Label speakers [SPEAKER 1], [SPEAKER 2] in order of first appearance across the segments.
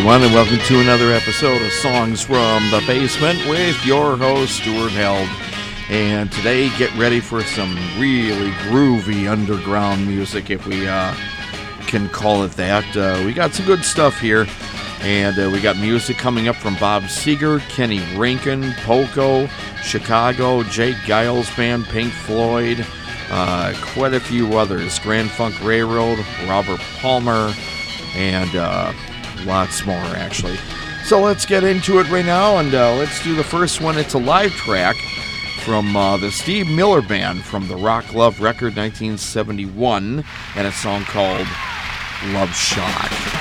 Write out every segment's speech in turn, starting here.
[SPEAKER 1] Everyone, and welcome to another episode of Songs from the Basement with your host, Stuart Held. And today, get ready for some really groovy underground music, if we uh, can call it that. Uh, we got some good stuff here, and uh, we got music coming up from Bob Seger, Kenny Rankin, Poco, Chicago, J. Geils Band, Pink Floyd, uh, quite a few others Grand Funk Railroad, Robert Palmer, and uh, lots more actually. So let's get into it right now, and uh, let's do the first one. It's a live track from uh, the Steve Miller Band from the Rock Love record 1971, and a song called Love
[SPEAKER 2] Shock.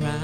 [SPEAKER 2] My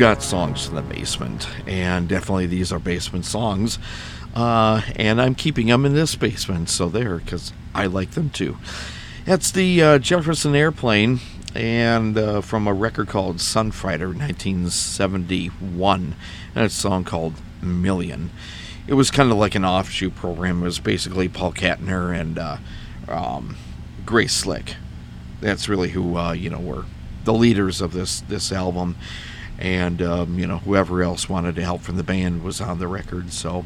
[SPEAKER 3] got songs in the basement, and definitely these are basement songs. Uh, and I'm keeping them in this basement, so there, because I like them too. That's the uh, Jefferson Airplane, and uh, from a record called Sunfighter, 1971, and a song called Million. It was kind of like an offshoot program. It was basically Paul Kantner and uh, um, Grace Slick. That's really who uh, you know were the leaders of this this album, and um, you know whoever else wanted to help from the band was on the record. So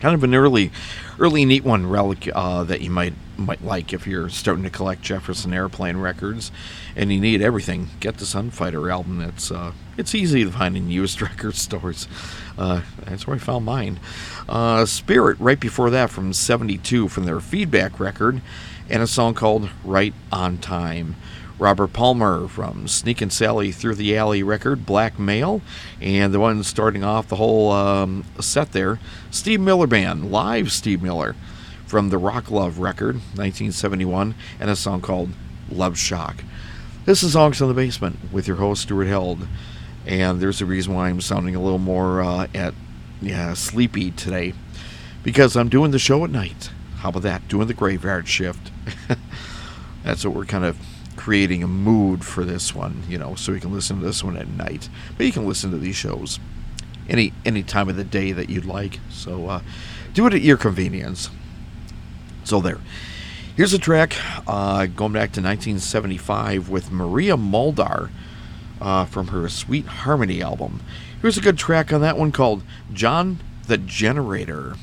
[SPEAKER 3] kind of an early, early neat one relic uh, that you might might like if you're starting to collect Jefferson Airplane records, and you need everything. Get the Sunfighter album. It's uh, it's easy to find in used record stores. Uh, that's where I found mine. Uh, Spirit right before that from '72 from their Feedback record, and a song called Right on Time. Robert Palmer from Sneakin' Sally Through the Alley record, Blackmail, and the one starting off the whole um, set there, Steve Miller Band, live Steve Miller from the Rock Love record, 1971, and a song called Love Shock. This is Songs in the Basement with your host, Stuart Held, and there's a reason why I'm sounding a little more uh, at yeah sleepy today, because I'm doing the show at night. How about that? Doing the graveyard shift. That's what we're kind of creating a mood for this one, you know, so you can listen to this one at night. But you can listen to these shows any any time of the day that you'd like. So uh, do it at your convenience. So there. Here's a track uh, going back to 1975 with Maria Muldaur uh, from her Sweet Harmony album. Here's a good track on that one called John the Generator.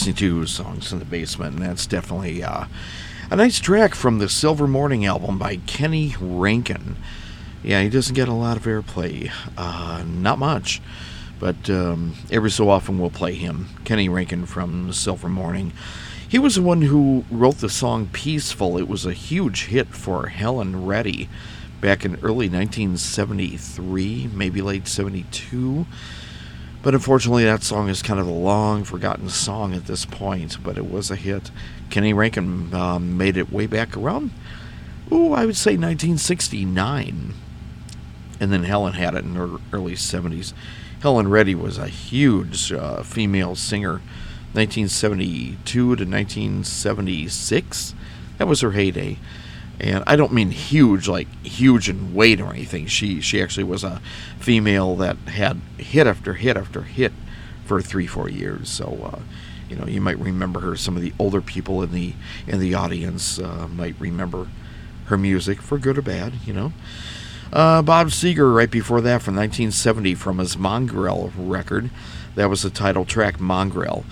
[SPEAKER 1] Listening to Songs in the Basement, and that's definitely uh, a nice track from the Silver Morning album by Kenny Rankin. Yeah, he doesn't get a lot of airplay, uh, not much, but um, every so often we'll play him. Kenny Rankin from Silver Morning. He was the one who wrote the song Peaceful. It was a huge hit for Helen Reddy back in early 1973, maybe late 72. But unfortunately, that song is kind of a long forgotten song at this point, but it was a hit. Kenny Rankin um, made it way back around, ooh, I would say 1969. And then Helen had it in her early 70s. Helen Reddy was a huge uh, female singer, 1972 to 1976. That was her heyday. And I don't mean huge, like huge in weight or anything. She she actually was a female that had hit after hit after hit for three four years. So uh, you know you might remember her. Some of the older people in the in the audience uh, might remember her music for good or bad. You know. Uh, Bob Seger, right before that, from 1970, from his Mongrel record. That was the title track, Mongrel.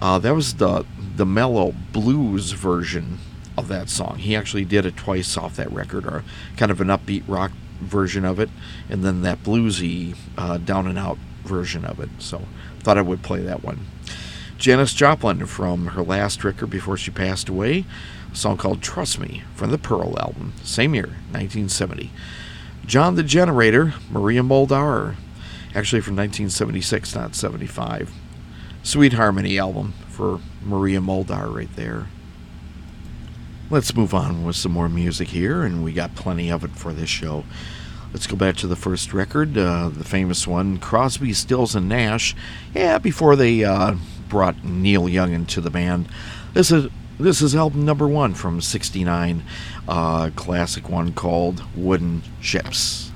[SPEAKER 1] Uh, that was the the mellow blues version of that song. He actually did it twice off that record, or kind of an upbeat rock version of it, and then that bluesy uh, down and out version of it. So thought I would play that one. Janis Joplin from her last record before she passed away, a song called Trust Me from the Pearl album, same year, 1970. John the Generator, Maria Muldaur, actually from 1976, not 75. Sweet Harmony album for Maria Muldaur right there. Let's move on with some more music here, and we got plenty of it for this show. Let's go back to the first record, uh, the famous one, Crosby, Stills, and Nash. Yeah, before they uh, brought Neil Young into the band. This is
[SPEAKER 4] This is album number one from 69, uh, classic one called Wooden Ships.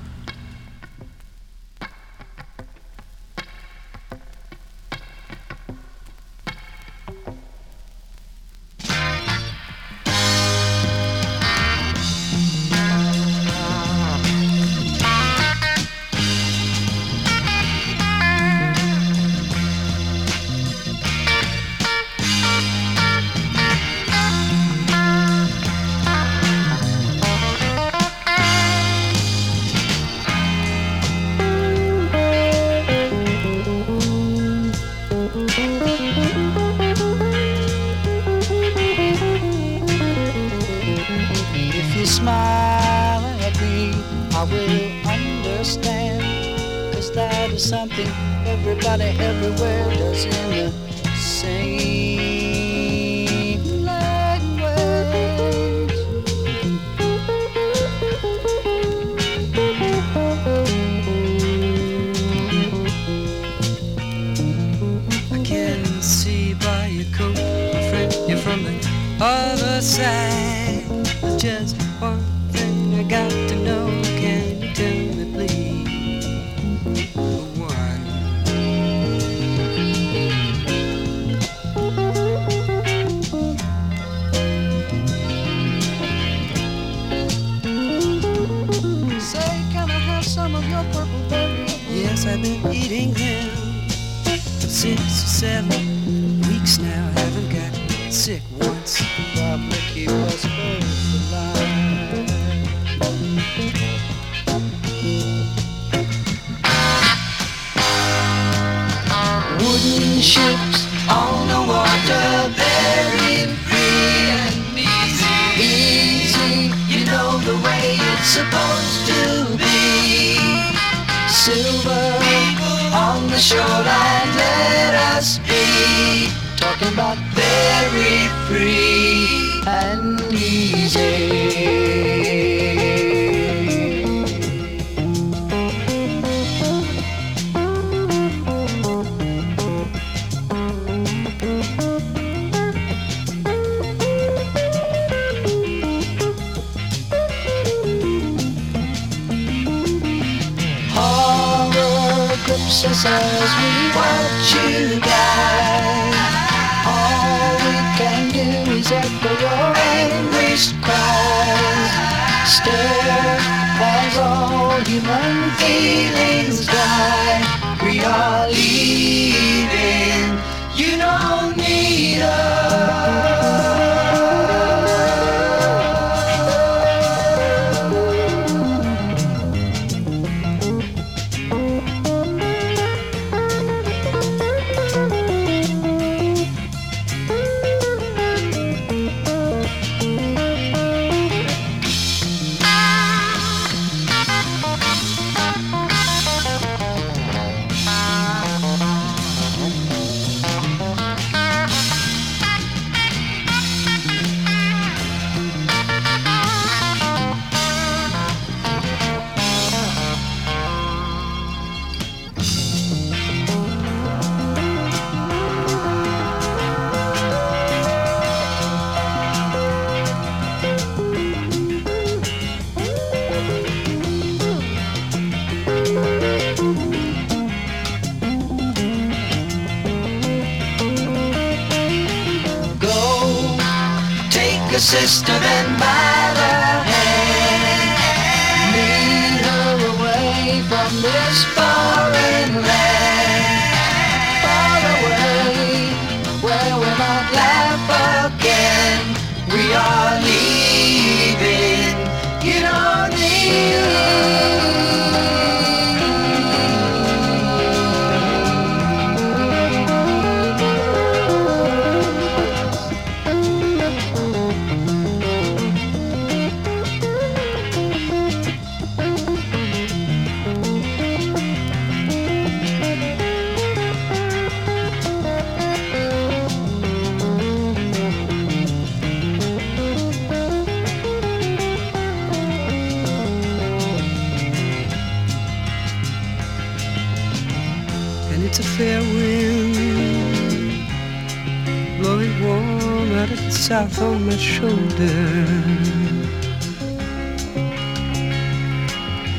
[SPEAKER 5] life on
[SPEAKER 4] my shoulder.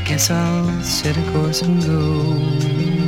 [SPEAKER 4] Guess I'll set a course and go.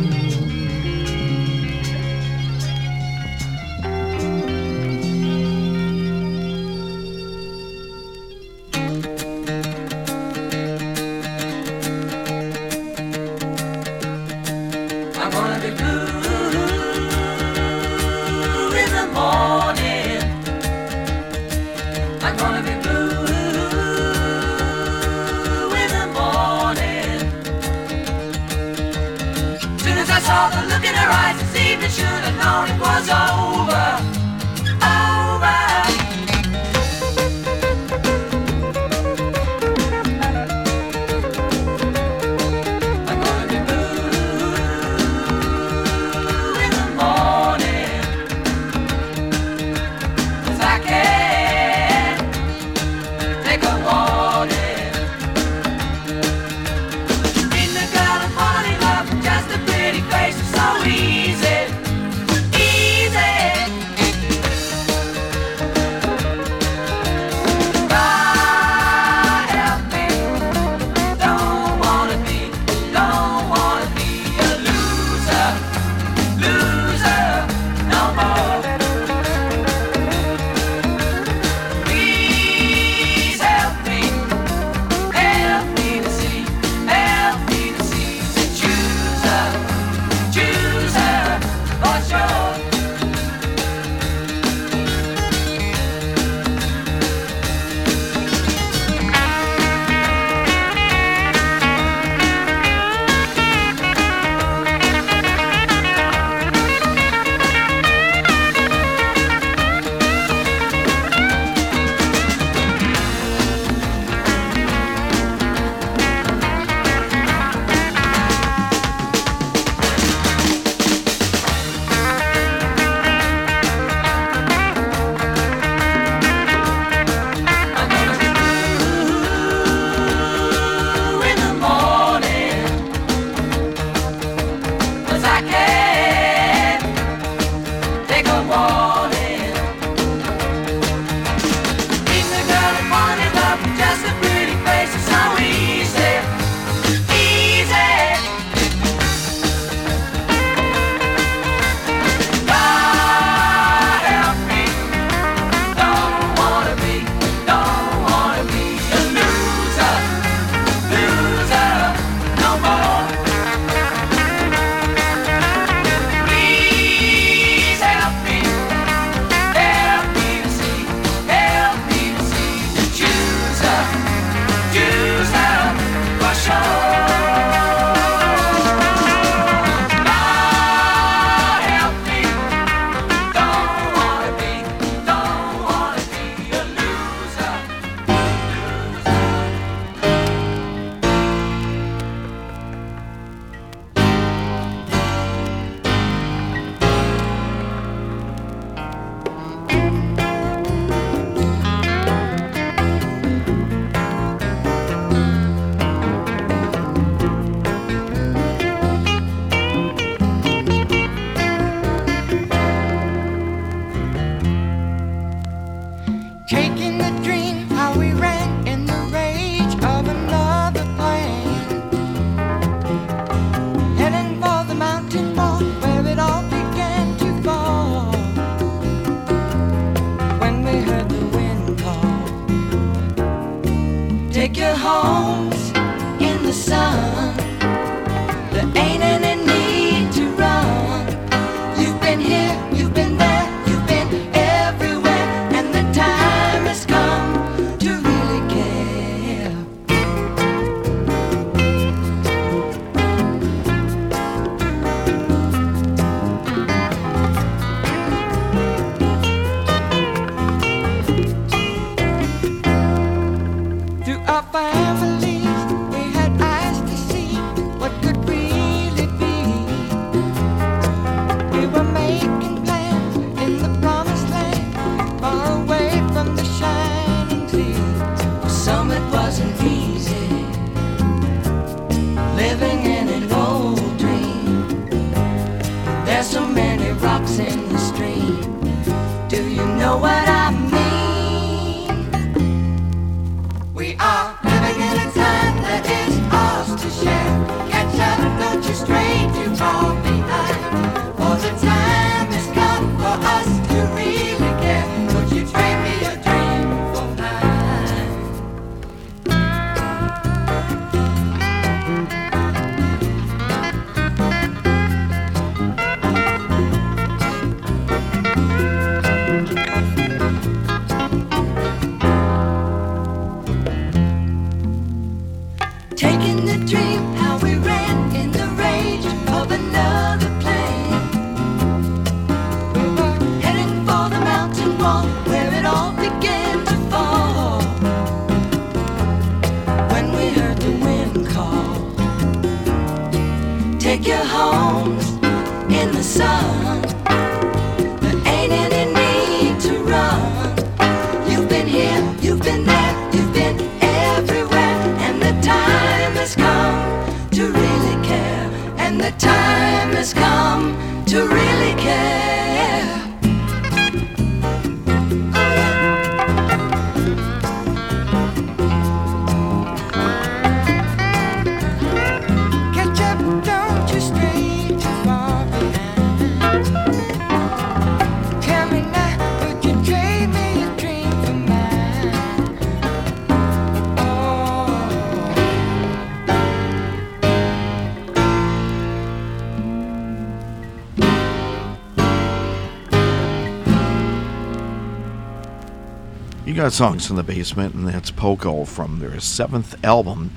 [SPEAKER 1] Got songs in the basement, and that's Poco from their seventh album,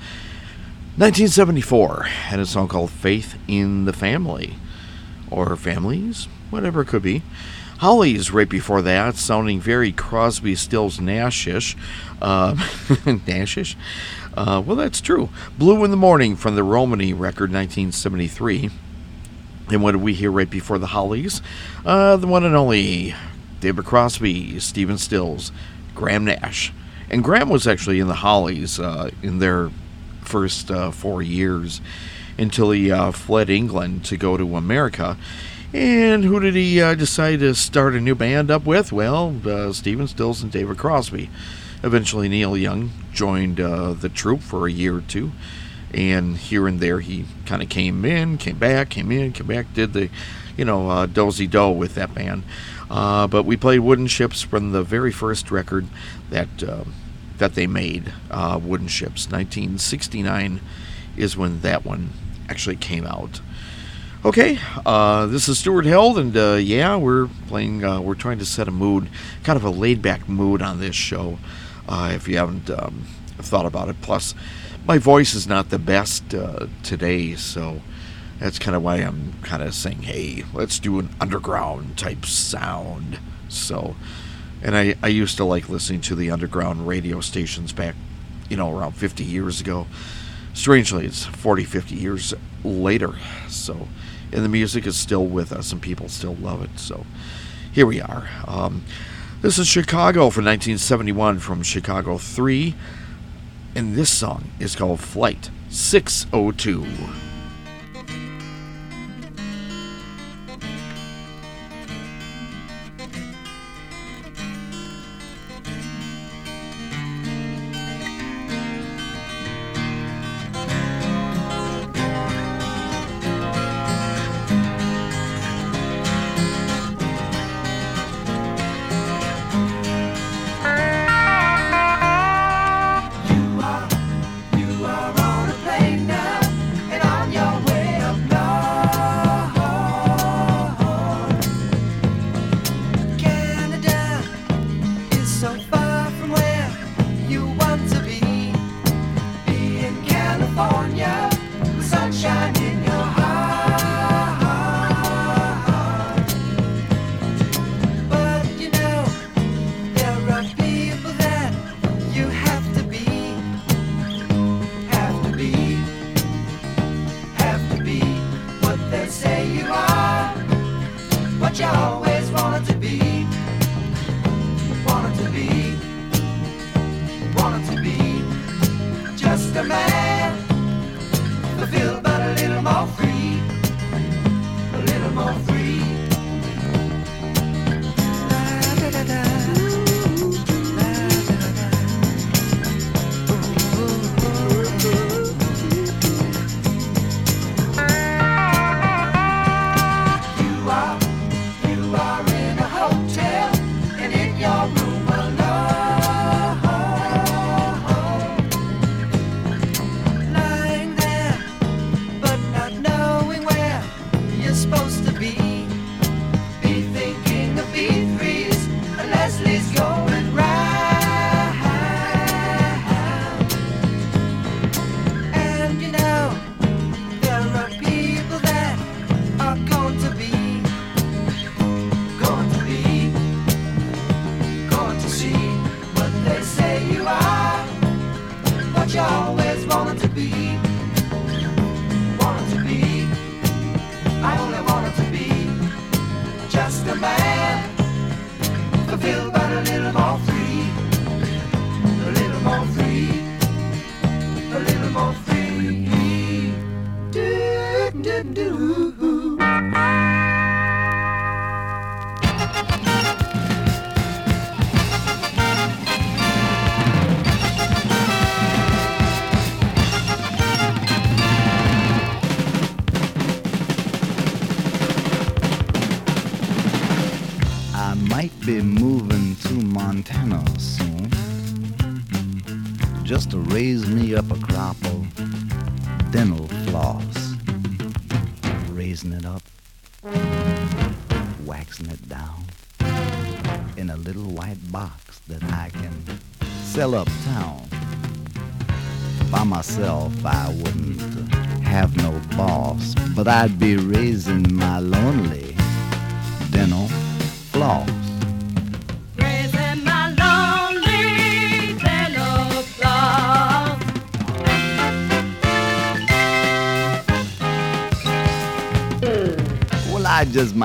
[SPEAKER 1] 1974, and a song called Faith in the Family. Or Families, whatever it could be. Hollies right before that, sounding very Crosby, Stills, Nashish. Uh, Nashish? Uh, well, that's true. Blue in the Morning from the Romany record, 1973. And what did we hear right before the Hollies? Uh, the one and only David Crosby, Stephen Stills, Graham Nash. And Graham was actually in the Hollies uh, in their first uh, four years until he uh, fled England to go to America. And who did he uh, decide to start a new band up with? Well, uh, Stephen Stills and David Crosby. Eventually, Neil Young joined uh, the troupe for a year or two and here and there he kind of came in, came back, came in, came back, did the, you know, dozy do with that band. Uh, but we played Wooden Ships from the very first record that uh, that they made, uh, Wooden Ships. 1969 is when that one actually came out. Okay, uh, this is Stuart Held, and uh, yeah, we're playing. Uh, we're trying to set a mood, kind of a laid-back mood on this show. If you haven't um, thought about it, plus my voice is not the best today, so that's kind of why I'm kind of saying, hey, let's do an underground type sound. So, and I, I used to like listening to the underground radio stations back, you know, around 50 years ago. Strangely, it's 40, 50 years later. So, and the music is still with us and people still love it. So, here we are. Um, this is Chicago from 1971 from Chicago 3. And this song is called Flight 602.
[SPEAKER 2] your
[SPEAKER 6] way.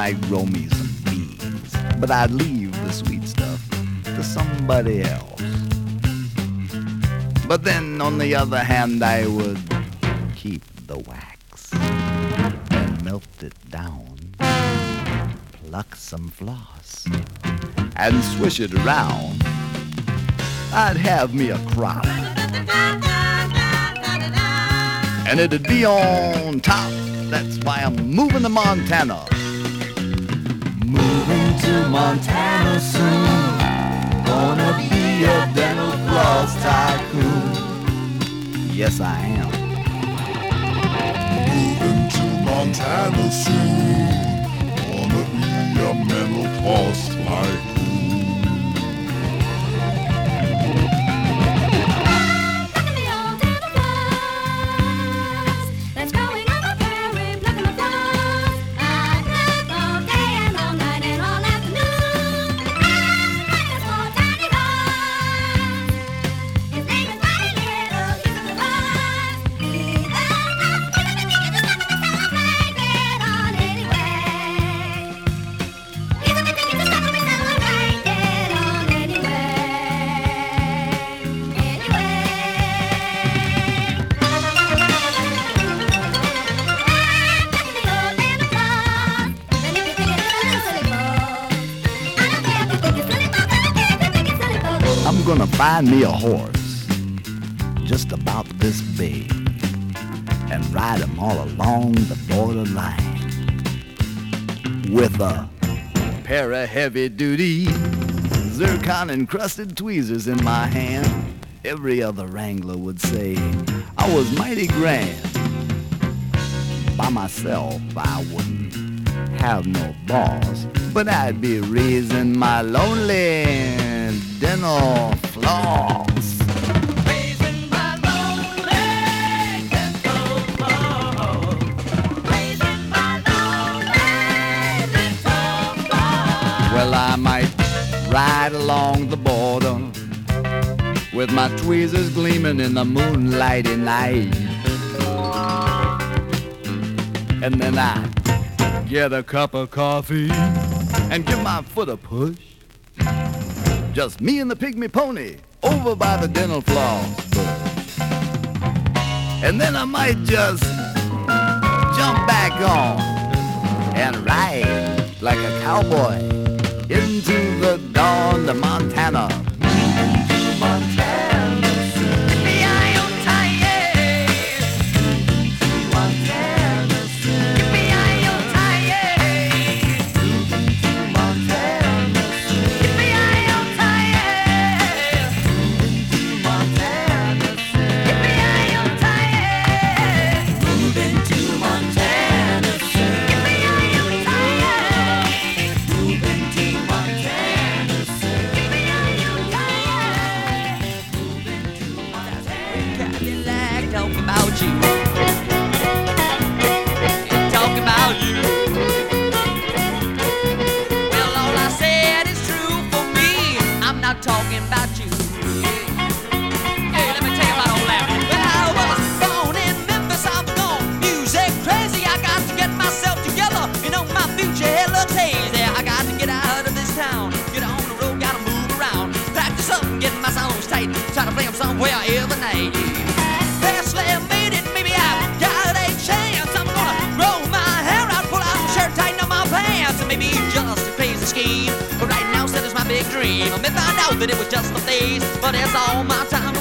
[SPEAKER 6] Might grow me some beans, but I'd leave the sweet stuff to somebody else. But then, on the other hand, I would keep the wax and melt it down, pluck some floss, and swish it around. I'd have me a crop, and it'd be on top. That's why I'm moving to Montana. To Montana soon. Gonna be a dental floss tycoon. Yes, I am.
[SPEAKER 7] Moving to Montana soon. Wanna be a mental floss tycoon.
[SPEAKER 6] Find me a horse just about this big and ride him all along the borderline with a pair of heavy duty zircon encrusted tweezers in my hand. Every other wrangler would say I was mighty grand. By myself, I wouldn't have no boss, but I'd be raising my lonely dental Well, I might ride along the border with my tweezers gleaming in the moonlighty night. And then I get a cup of coffee and give my foot a push. Just me and the pygmy pony over by the dental floss. And then I might just jump back on and ride like a cowboy into the dawn Montana.
[SPEAKER 2] Montana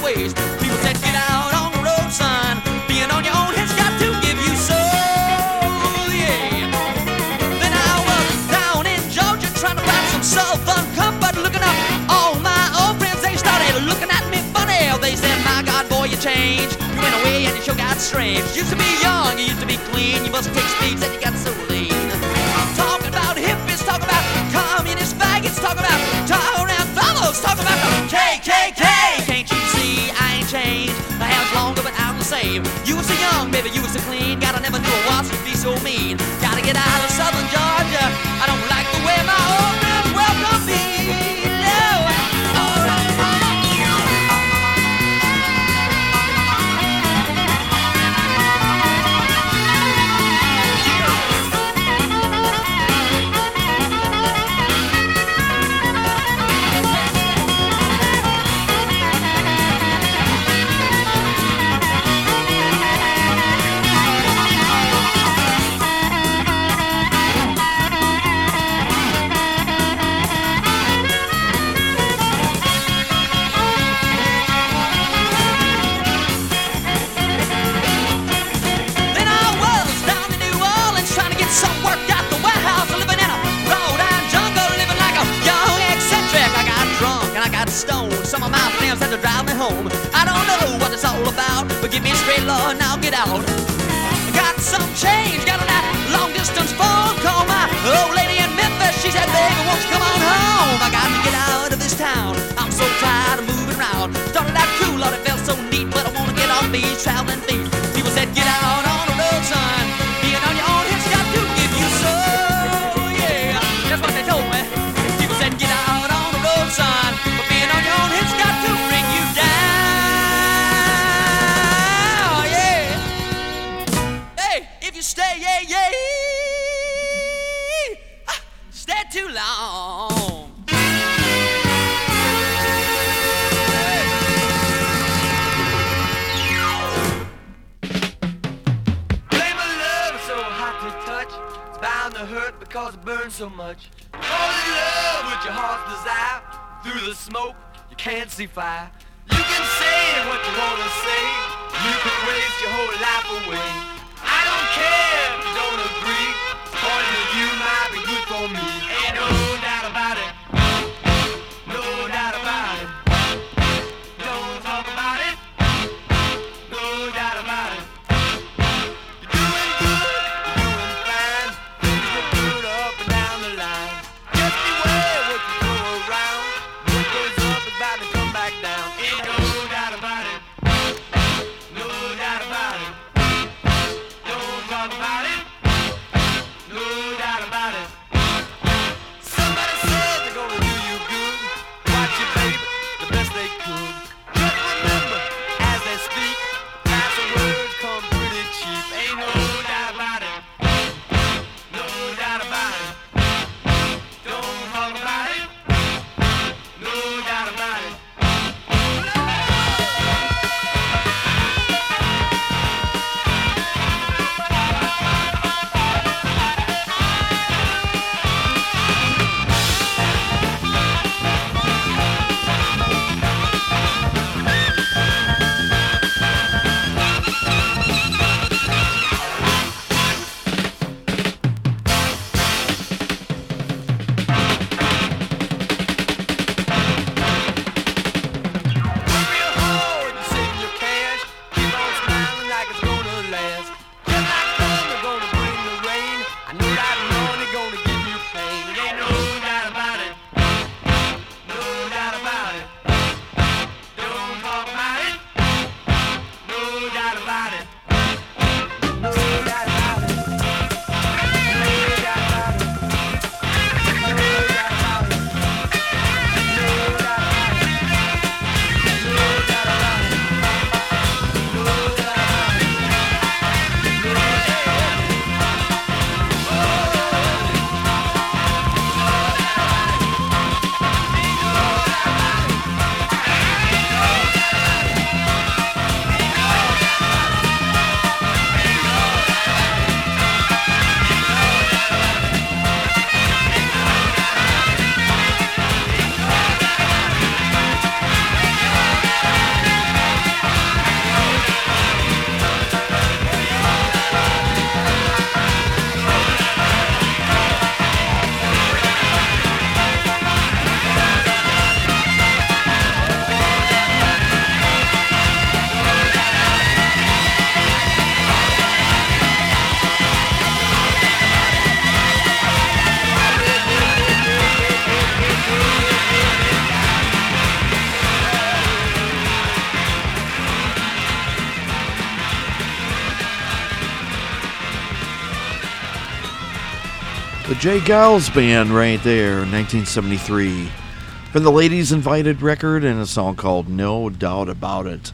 [SPEAKER 8] waste. People said, get out on the road, son. Being on your own has got to give you soul, yeah. Then I was down in Georgia trying to find some southern comfort, looking up all my old friends. They started looking at me funny. They said, My God, boy, you changed. You went away and you sure got strange. Used to be young, you used to be clean. You must take speeds and you got so baby, you was so clean. I never it was to be so mean. Gotta get out of southern Georgia. A straight law and I'll oh, get out. Got some change, got on that long-distance phone call. My old lady in Memphis, she said, baby, won't you come on home? I got to get out of this town. I'm so tired of moving around. Started out cool, Lord, it felt so neat, but I want to get off these traveling feet. People said, get out
[SPEAKER 1] J. Geils Band right there, 1973. From the Ladies Invited record and a song called No Doubt About It.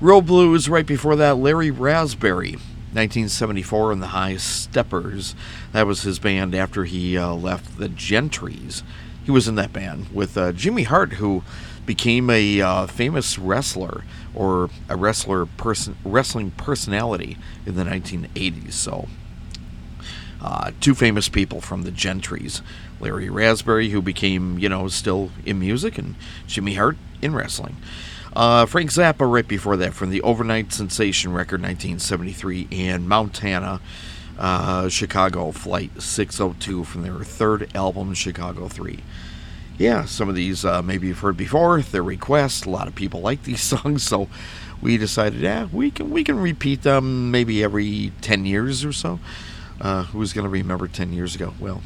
[SPEAKER 1] Real Blues right before that, Larry Raspberry, 1974 and the High Steppers. That was his band after he uh, left the Gentrys. He was in that band with uh, Jimmy Hart, who became a uh, famous wrestler or a wrestler person wrestling personality in the 1980s. So uh, two famous people from the Gentrys Larry Raspberry, who became, you know, still in music, and Jimmy Hart in wrestling. Uh, Frank Zappa, right before that, from the Over-Nite Sensation record 1973, and Montana, uh, Chicago Flight 602 from their third album, Chicago 3. Yeah, some of these uh, maybe you've heard before. They're requests. A lot of people like these songs, so we decided, yeah, we can we can repeat them maybe every 10 years or so. Uh, who's going to remember 10 years ago? Well,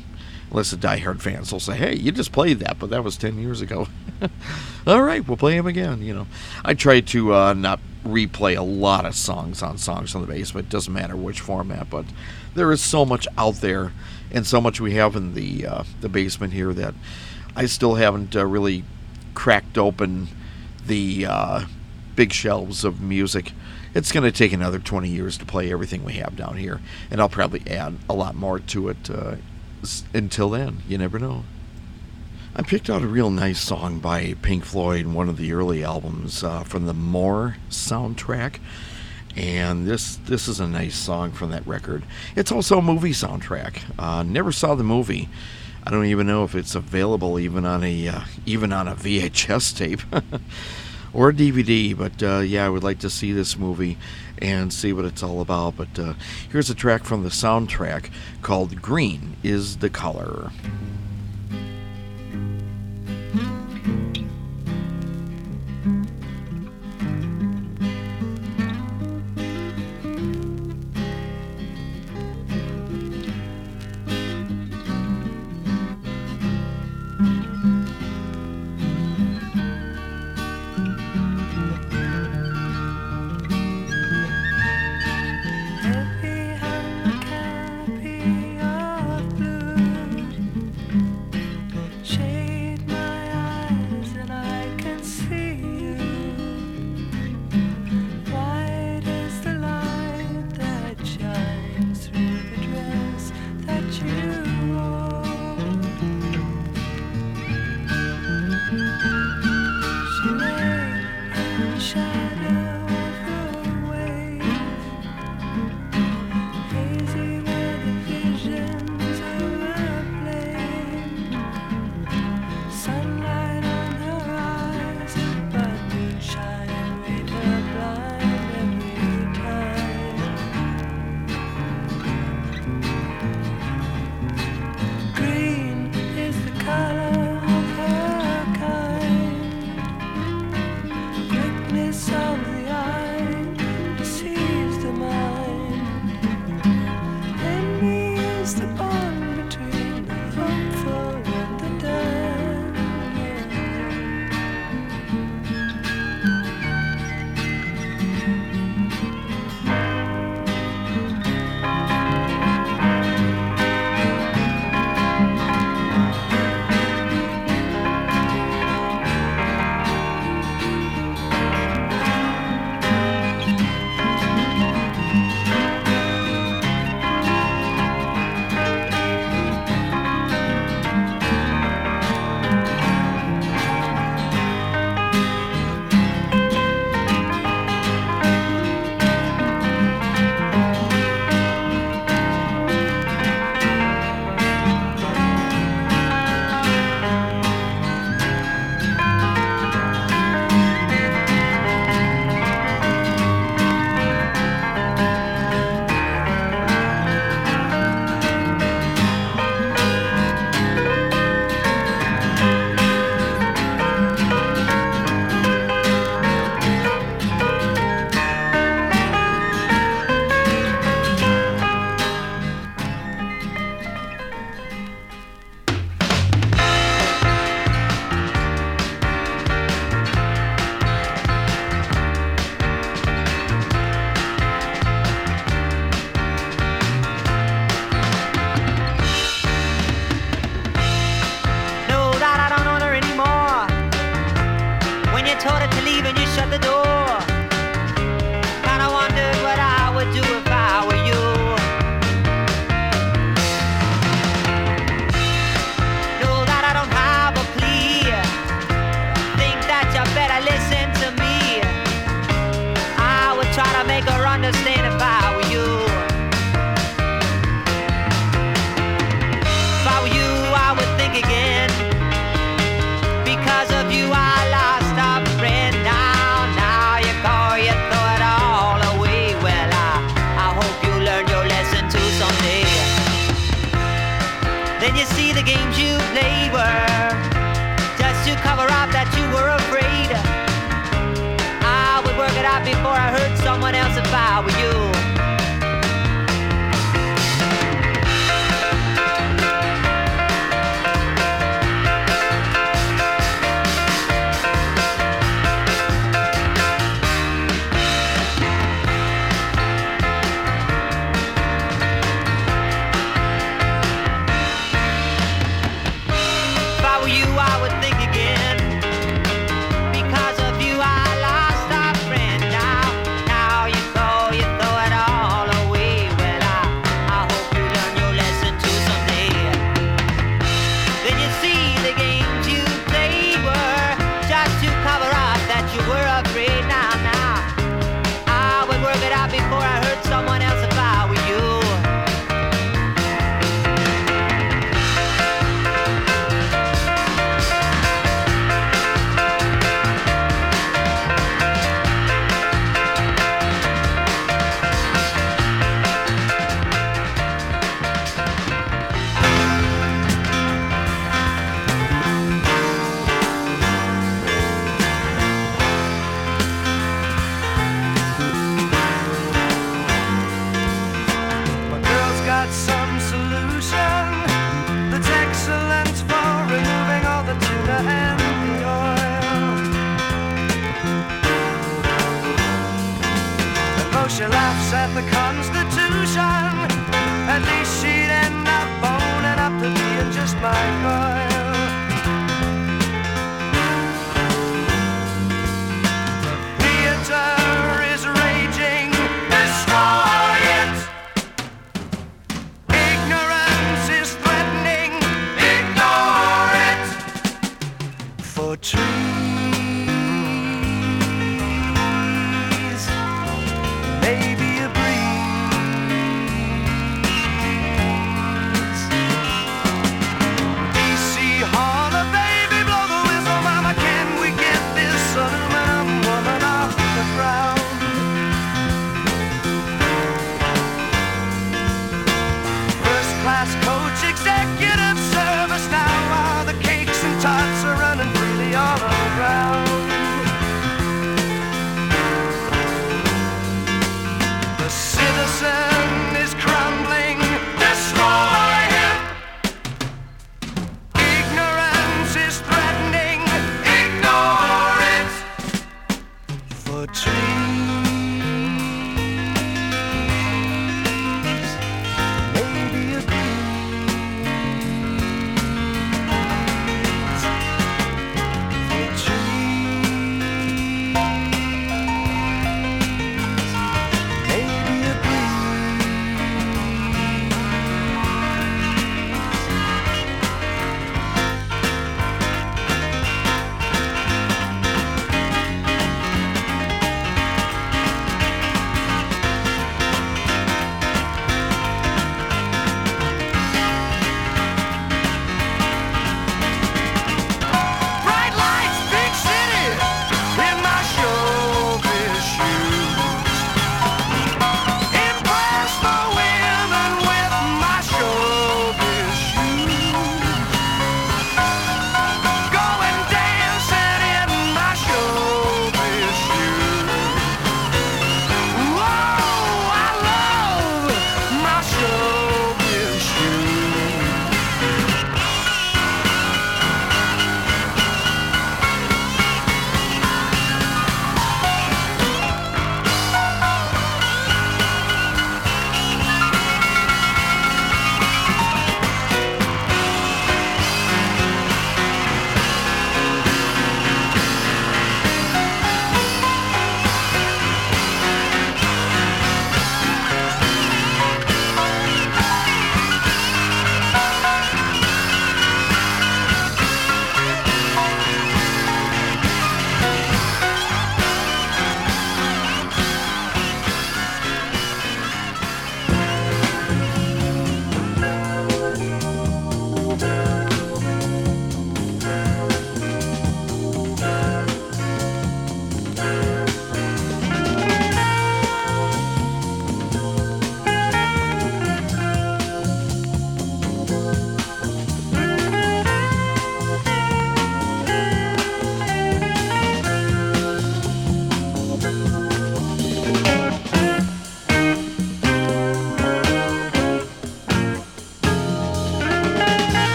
[SPEAKER 1] unless the diehard fans will say, hey, you just played that, but that was 10 years ago. All right, we'll play them again. You know, I try to uh, not replay a lot of songs on Songs on the Basement. It doesn't matter which format, but there is so much out there and so much we have in the, uh, the basement here that I still haven't uh, really cracked open the uh, big shelves of music it's going to take another 20 years to play everything we have down here, and I'll probably add a lot more to it uh, until then. You never know. I picked out a real nice song by Pink Floyd, one of the early albums uh, from the More soundtrack. And this this is a nice song from that record. It's also a movie soundtrack. Uh, never saw the movie. I don't even know if it's available even on a uh, even on a VHS tape. or a DVD. But uh, yeah, I would like to see this movie and see what it's all about. But uh, here's a track from the soundtrack called Green is the Color.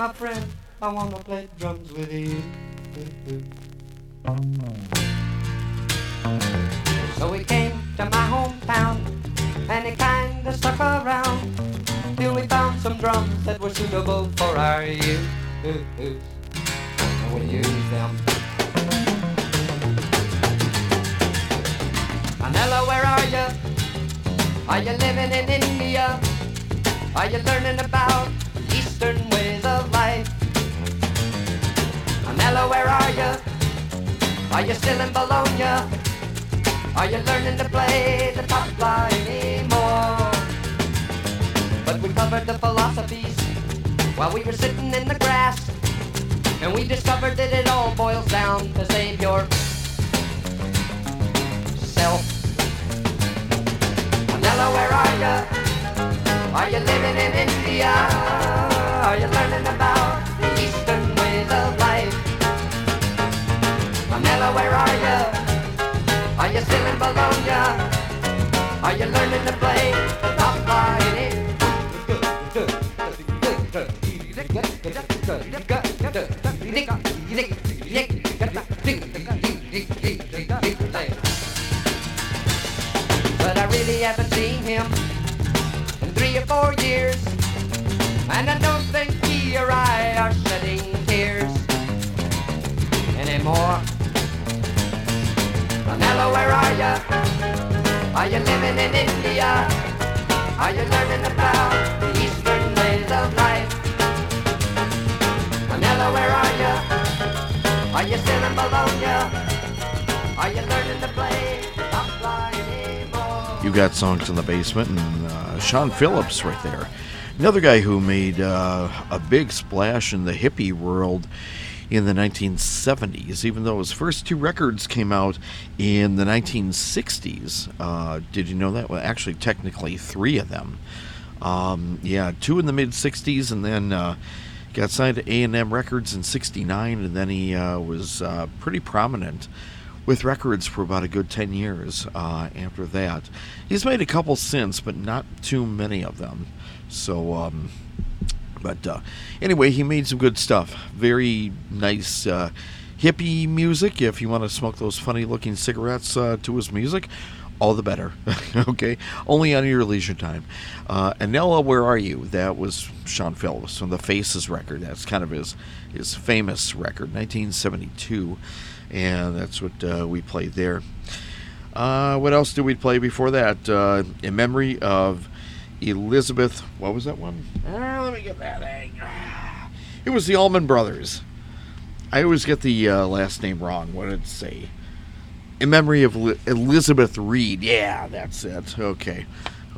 [SPEAKER 9] My friend, I wanna play drums with you. Are you learning to play the top But I really haven't seen him in three or four years. And I don't think he or I are shedding tears anymore. Manila, where are ya? Are you living in India? Are you learning about the Eastern ways of life? Manila, where are ya? Are you still in Bologna? Are you learning to play?
[SPEAKER 1] You got songs in the basement, and uh, Shawn Phillips right there. Another guy who made uh, a big splash in the hippie world in the 1970s, even though his first two records came out in the 1960s. Uh, did you know that? Well, actually, technically, three of them. Um, yeah, two in the mid 60s, and then uh, got signed to A&M Records in 69, and then he uh, was uh, pretty prominent with records for about a good 10 years uh, after that. He's made a couple since, but not too many of them. So, um, but uh, anyway, he made some good stuff. Very nice uh, hippie music. If you want to smoke those funny looking cigarettes uh, to his music, all the better. okay? Only on your leisure time. Uh, Anello, Where Are You? That was Shawn Phillips from the Faces record. That's kind of his, his famous record, 1972. And that's what uh, we played there. Uh, what else did we play before that? Uh, in memory of Elizabeth. What was that one? Uh, let me get that thing. It was the Allman Brothers. I always get the uh, last name wrong. What did it say? In memory of Li- Elizabeth Reed. Yeah, that's it. Okay.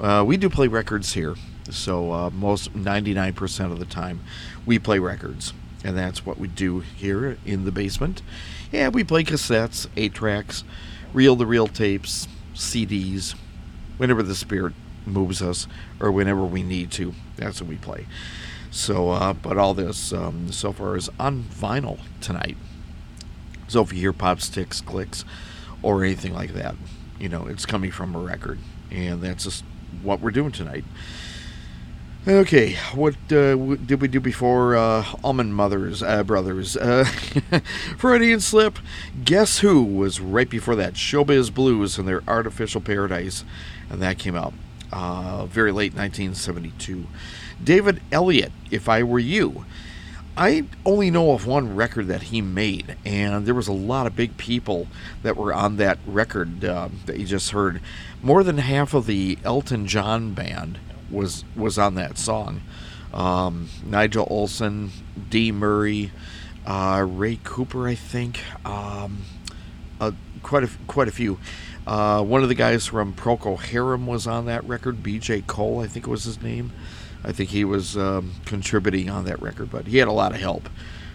[SPEAKER 1] Uh, we do play records here. So uh, most 99% of the time we play records. And that's what we do here in the basement. Yeah, we play cassettes, 8 tracks, reel to reel tapes, CDs, whenever the spirit moves us or whenever we need to. That's what we play. So, uh, but all this um, so far is on vinyl tonight. So if you hear pop sticks, clicks, or anything like that, you know it's coming from a record, and that's just what we're doing tonight. Okay, what uh, did we do before uh, Allman Mothers uh, Brothers? Uh, Freudian Slip. Guess who was right before that? Showbiz Blues and their Artificial Paradise, and that came out uh, very late 1972. David Elliott, If I Were You. I only know of one record that he made, and there was a lot of big people that were on that record uh, that you just heard. More than half of the Elton John band was was on that song. Um, Nigel Olsson, Dee Murray, uh, Ray Cooper, I think, um, uh, quite a quite a few. Uh, one of the guys from Procol Harum was on that record. B.J. Cole, I think was his name. I think he was um, contributing on that record, but he had a lot of help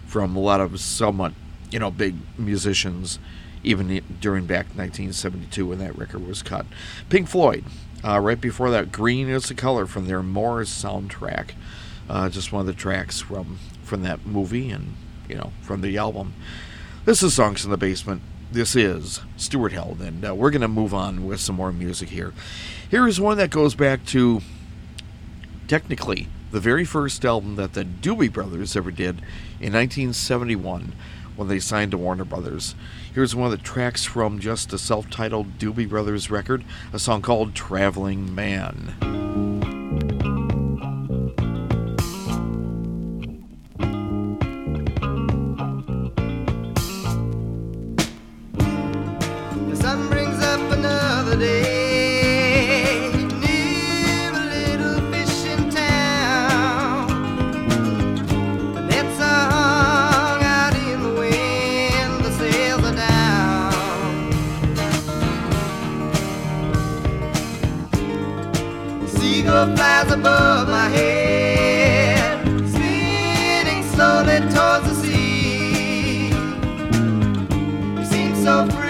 [SPEAKER 1] from a lot of somewhat, you know, big musicians, even during back 1972 when that record was cut. Pink Floyd, uh, right before that, Green is the Color from their Morris soundtrack. Uh, just one of the tracks from from that movie and you know from the album. This is Songs in the Basement. This is Stuart Held, and uh, we're going to move on with some more music here. Here is one that goes back to technically the very first album that the Doobie Brothers ever did in 1971 when they signed to Warner Brothers. Here's one of the tracks from just a self titled Doobie Brothers record, a song called Traveling Man.
[SPEAKER 4] Flies above my head, spinning slowly towards the sea. So free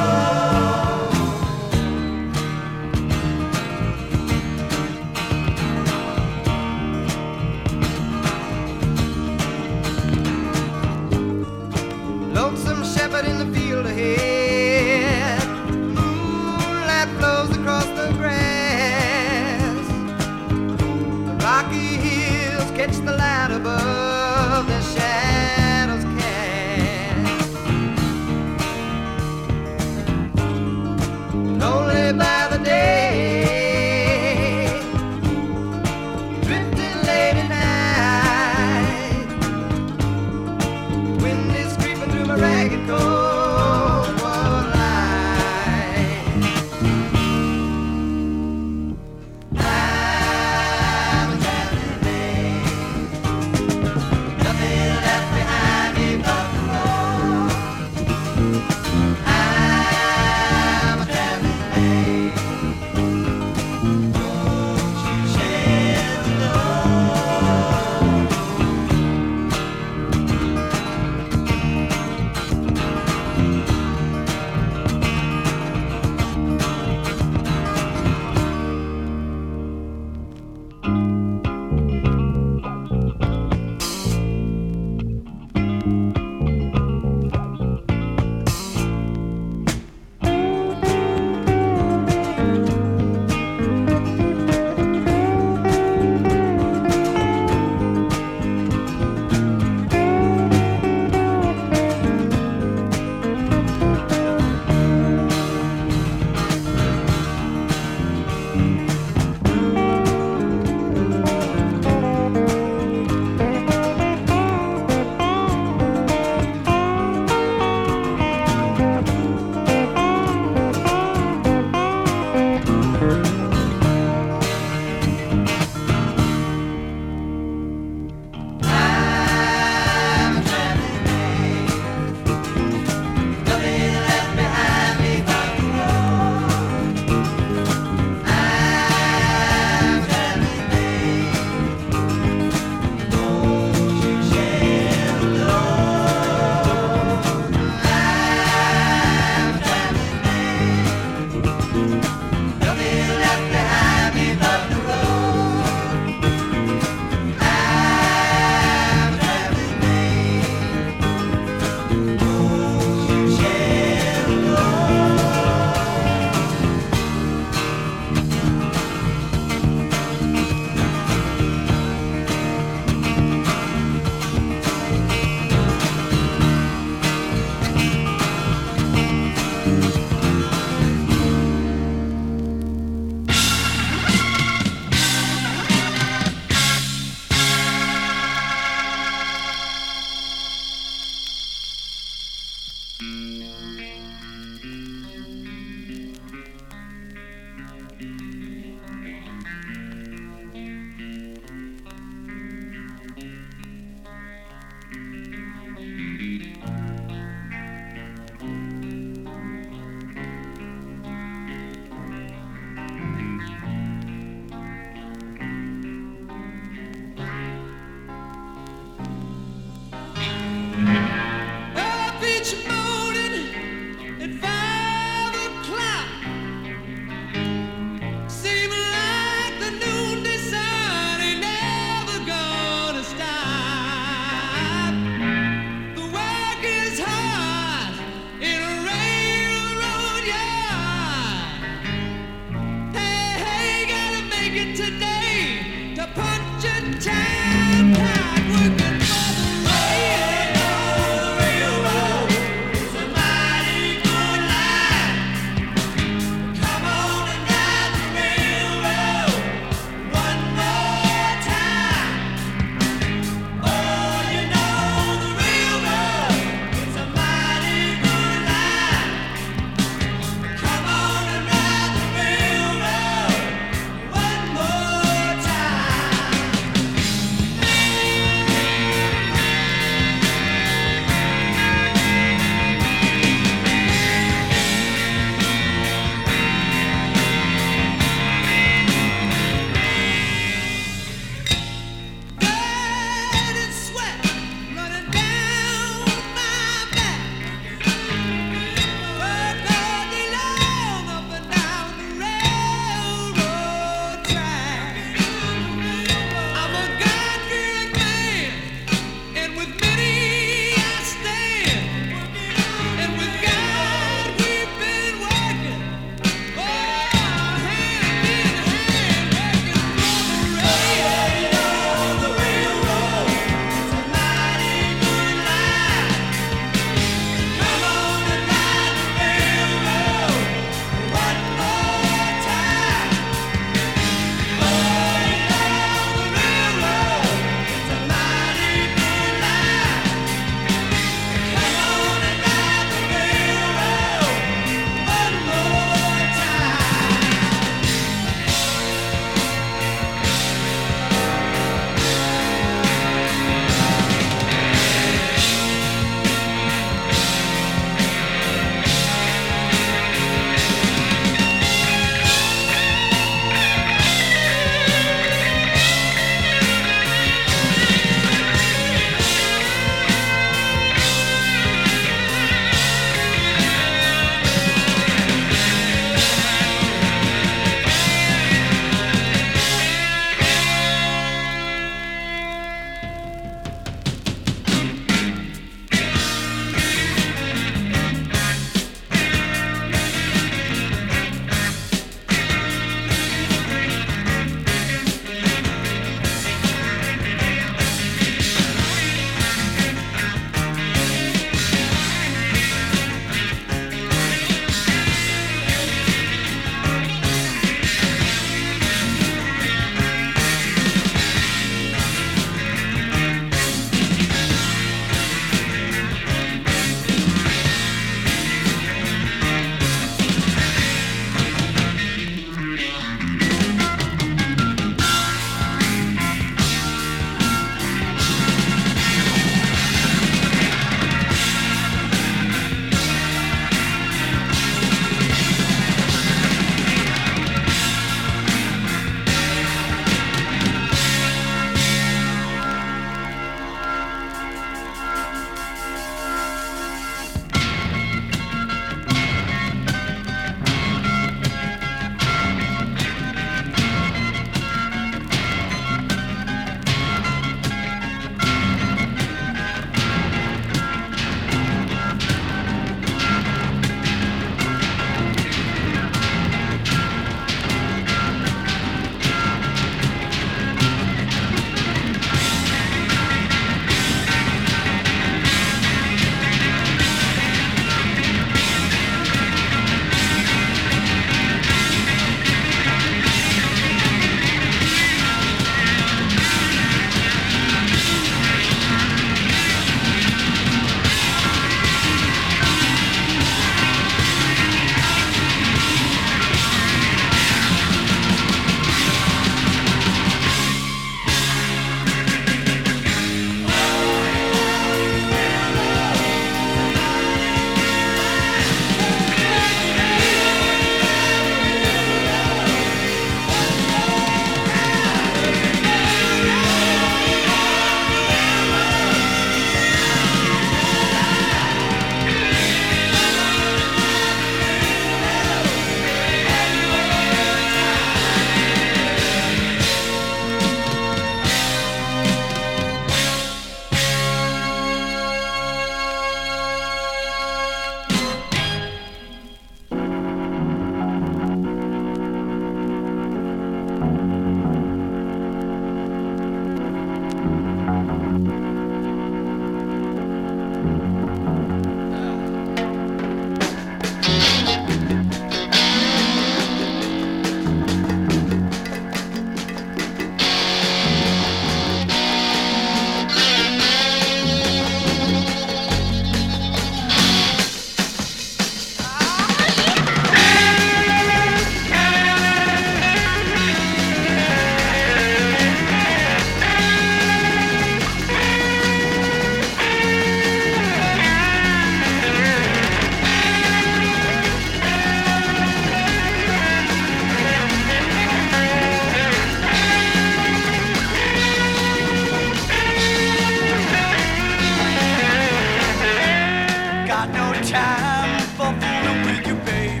[SPEAKER 4] time for fooling with you, baby.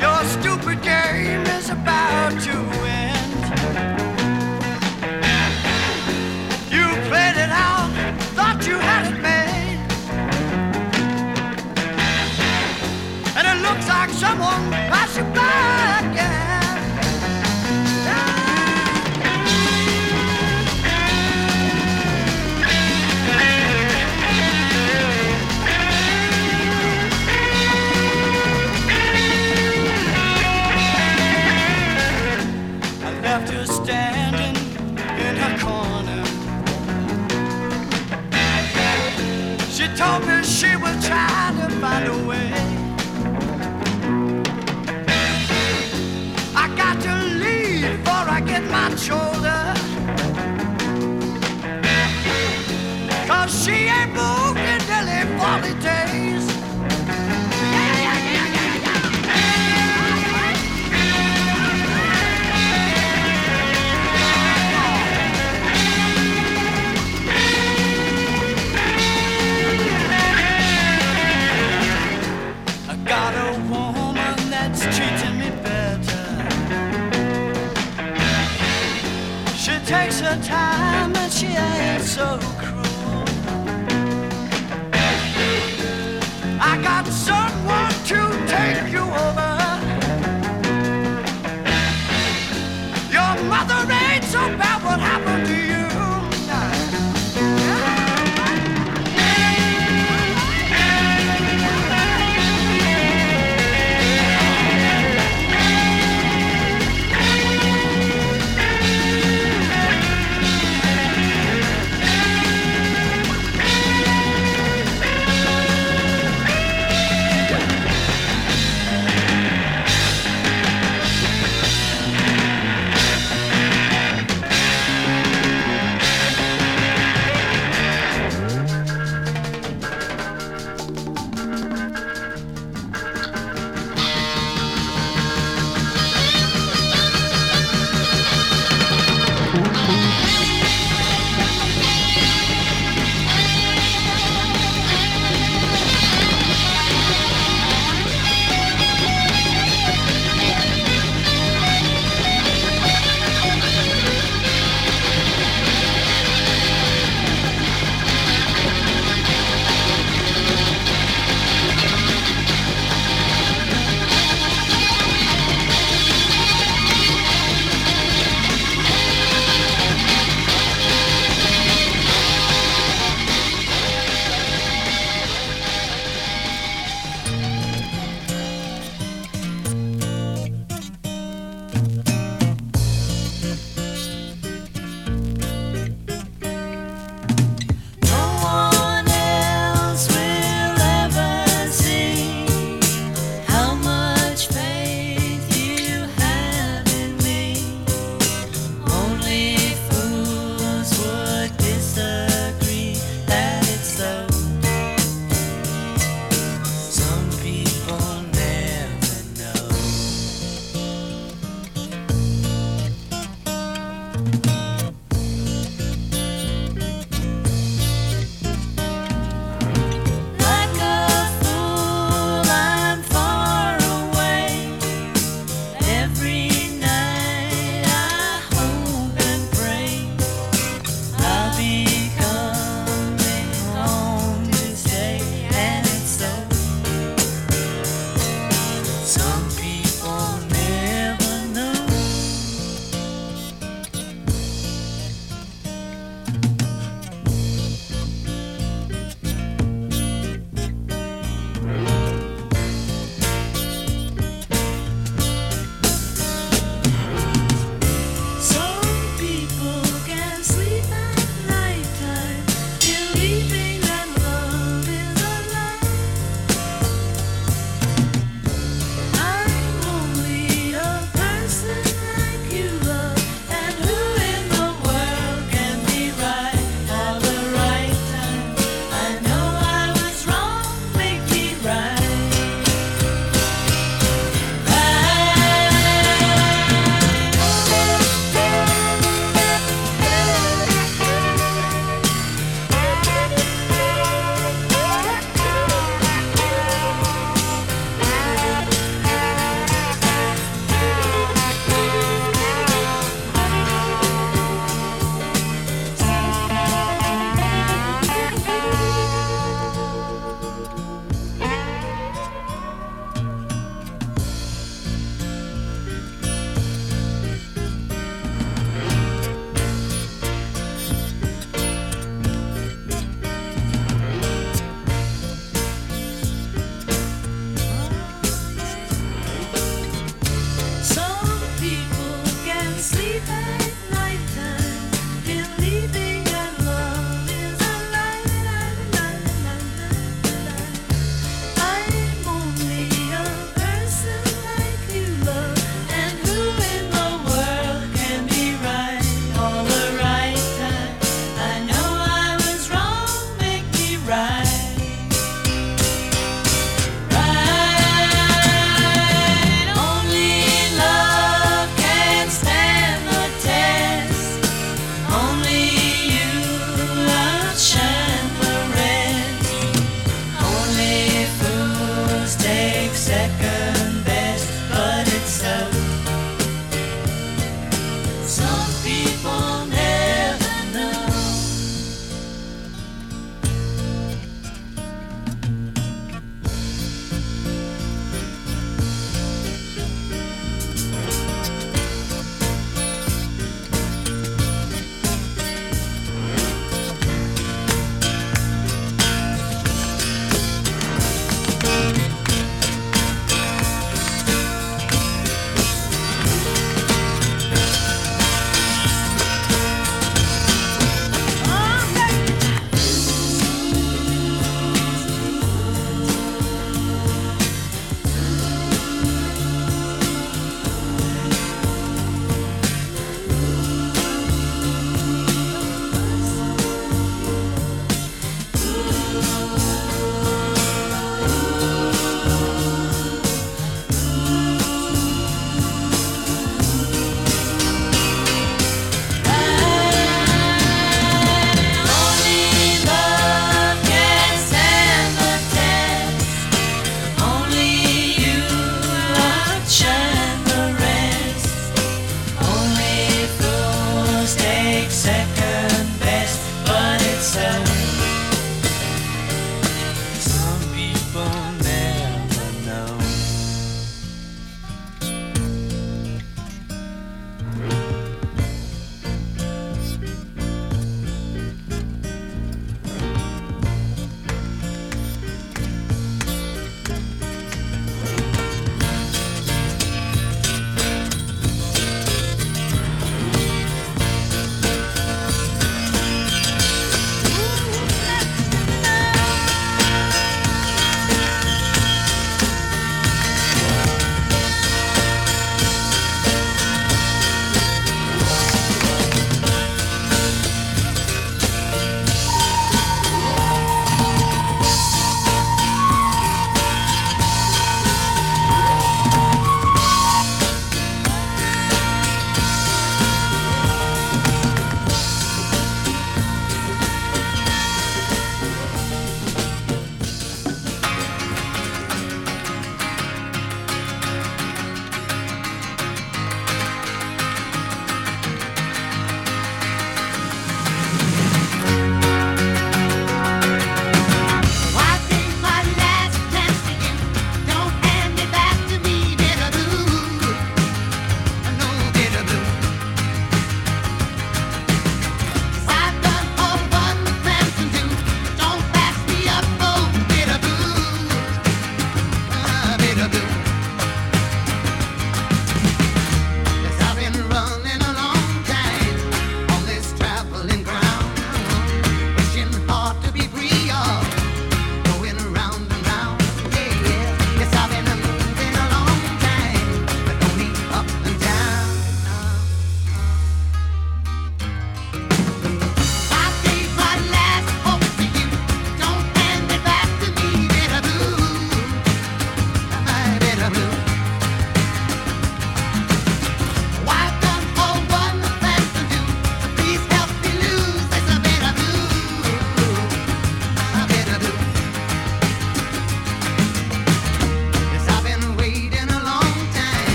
[SPEAKER 4] Your stupid game is about to end. You played it out, thought you had it made. And it looks like someone passed you
[SPEAKER 1] by.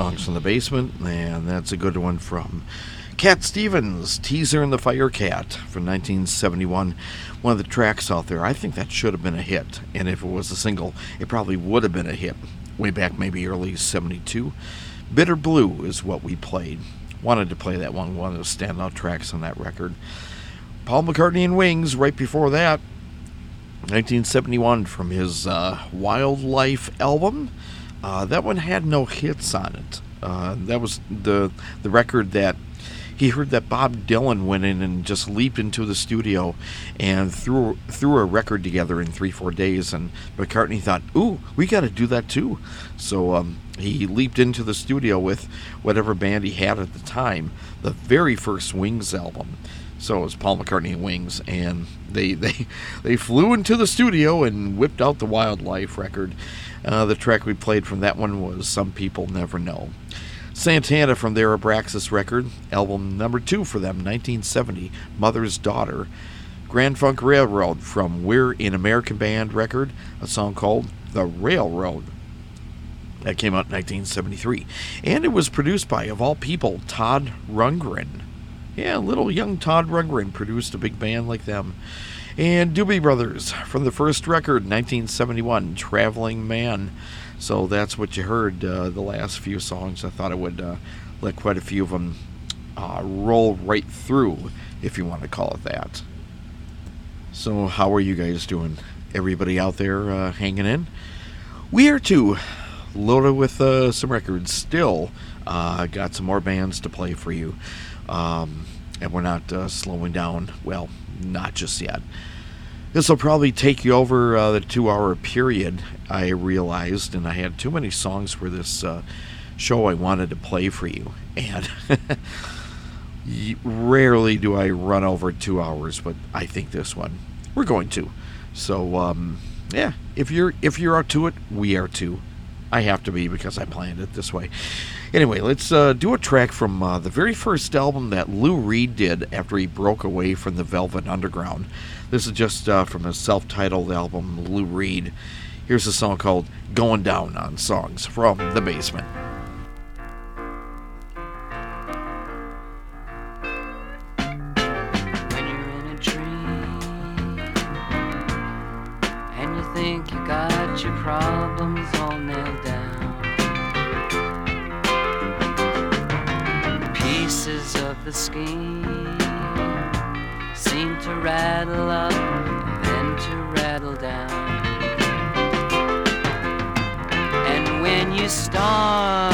[SPEAKER 1] Songs from the basement, and that's a good one from Cat Stevens, Teaser and the Firecat from 1971. One of the tracks out there. I think that should have been a hit, and if it was a single, it probably would have been a hit way back maybe early 72. Bitter Blue is what we played. Wanted to play that one, one of the standout tracks on that record. Paul McCartney and Wings right before that. 1971 from his uh, Wild Life album. Uh, that one had no hits on it. Uh, that was the the record that he heard that Bob Dylan went in and just leaped into the studio and threw threw a record together in three four days. And McCartney thought, "Ooh, we got to do that too." So um, he leaped into the studio with whatever band he had at the time, the very first Wings album. So it was Paul McCartney and Wings, and they they they flew into the studio and whipped out the Wild Life record. Uh, the track we played from that one was "Some People Never Know." Santana from their Abraxas record, album number two for them, 1970, Mother's Daughter. Grand Funk Railroad from We're an American Band record, a song called The Railroad. That came out in 1973. And it was produced by, of all people, Todd Rundgren. Yeah, little young Todd Rundgren produced a big band like them. And Doobie Brothers from the first record, 1971, Traveling Man. So that's what you heard uh, the last few songs. I thought I would uh, let quite a few of them uh, roll right through, if you want to call it that. So, how are you guys doing? Everybody out there uh, hanging in? We are too, loaded with uh, some records. Still, uh, got some more bands to play for you. Um, and we're not slowing down. Well, not just yet. This will probably take you over uh, the two hour period, I realized, and I had too many songs for this uh, show I wanted to play for you. And rarely do I run over two hours, but I think this one, we're going to. So, um, yeah, if you're if you're up to it, we are too. I have to be because I planned it this way. Anyway, let's uh, do a track from uh, the very first album that Lou Reed did after he broke away from the Velvet Underground. This is just uh, from his self titled album, Lou Reed. Here's a song called Going Down on Songs from the Basement.
[SPEAKER 10] The scheme seem to rattle up and then to rattle down. And when you start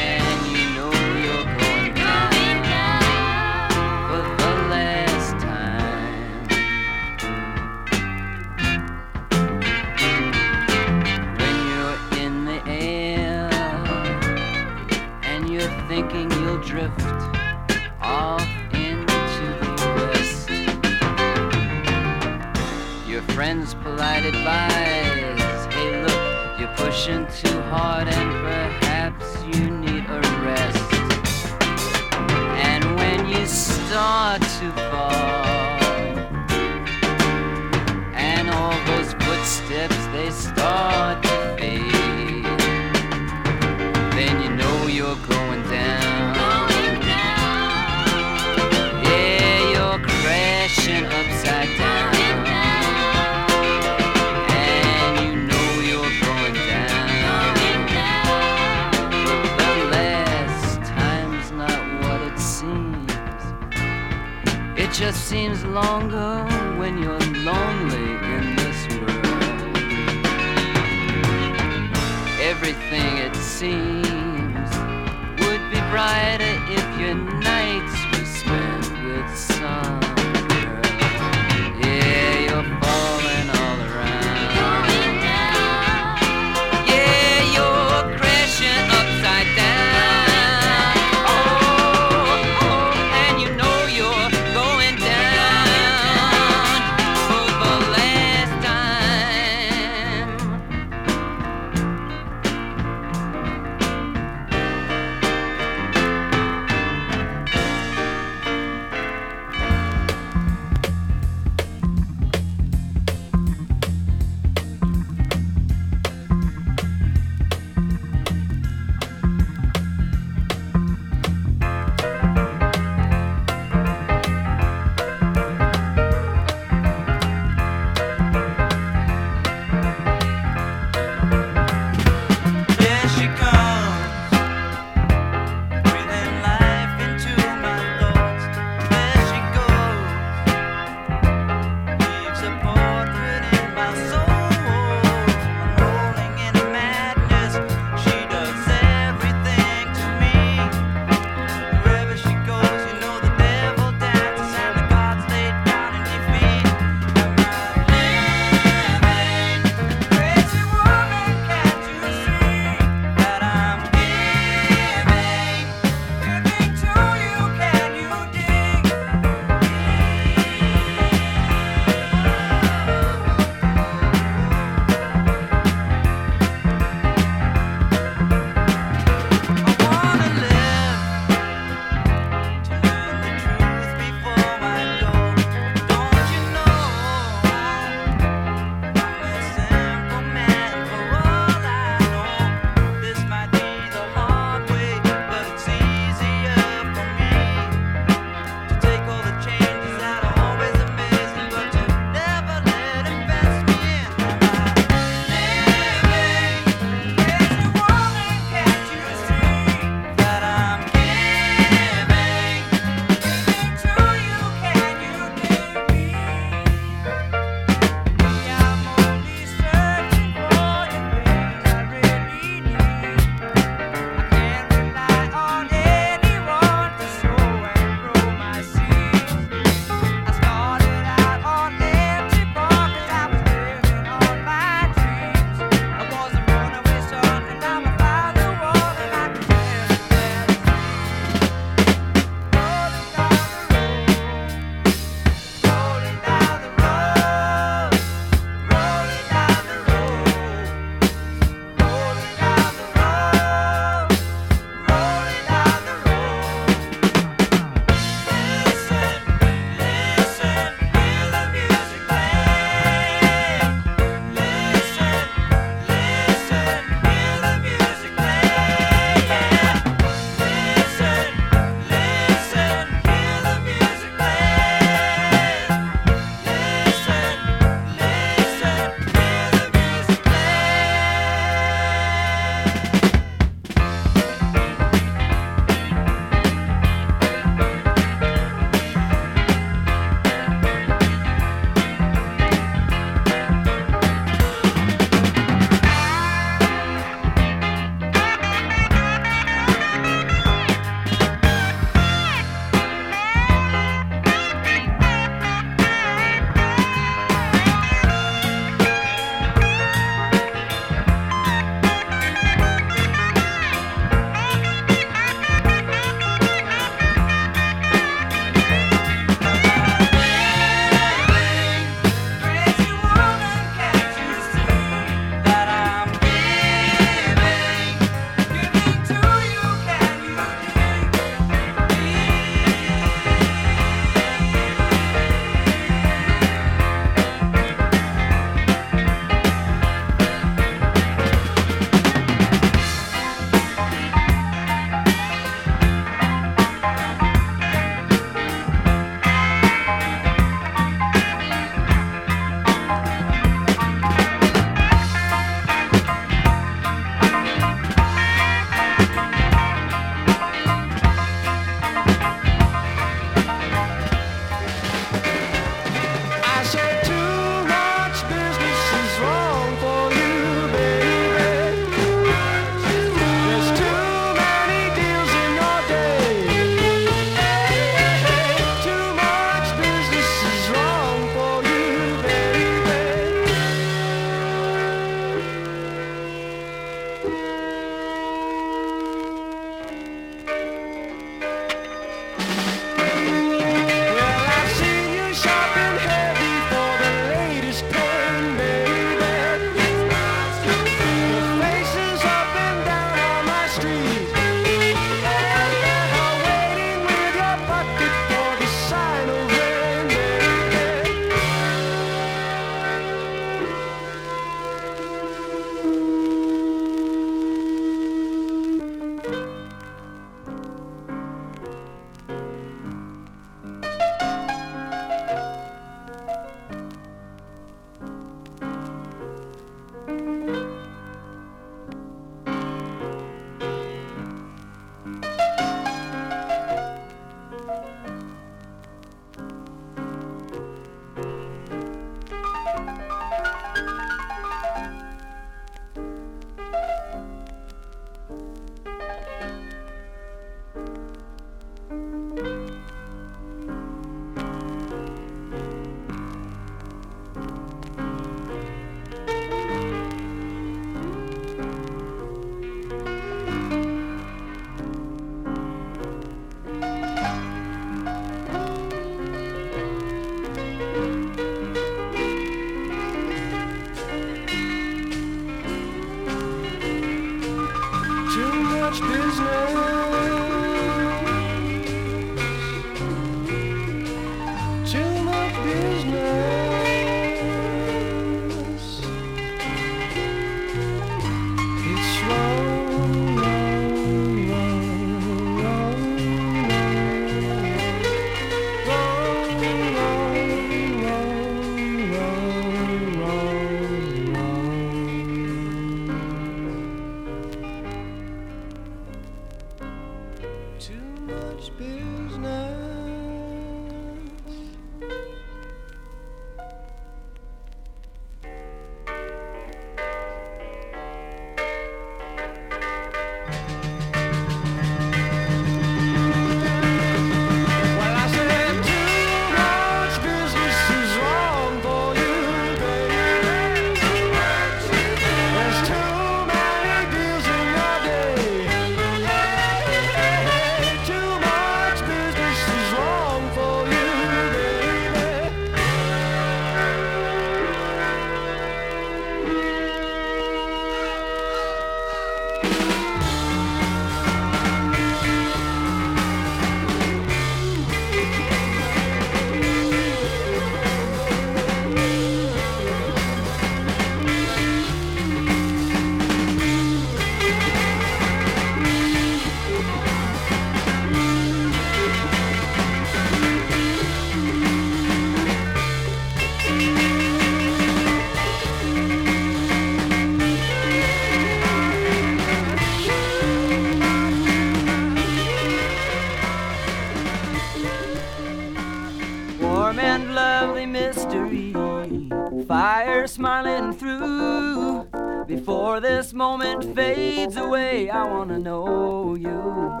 [SPEAKER 10] this moment fades away, I wanna know you.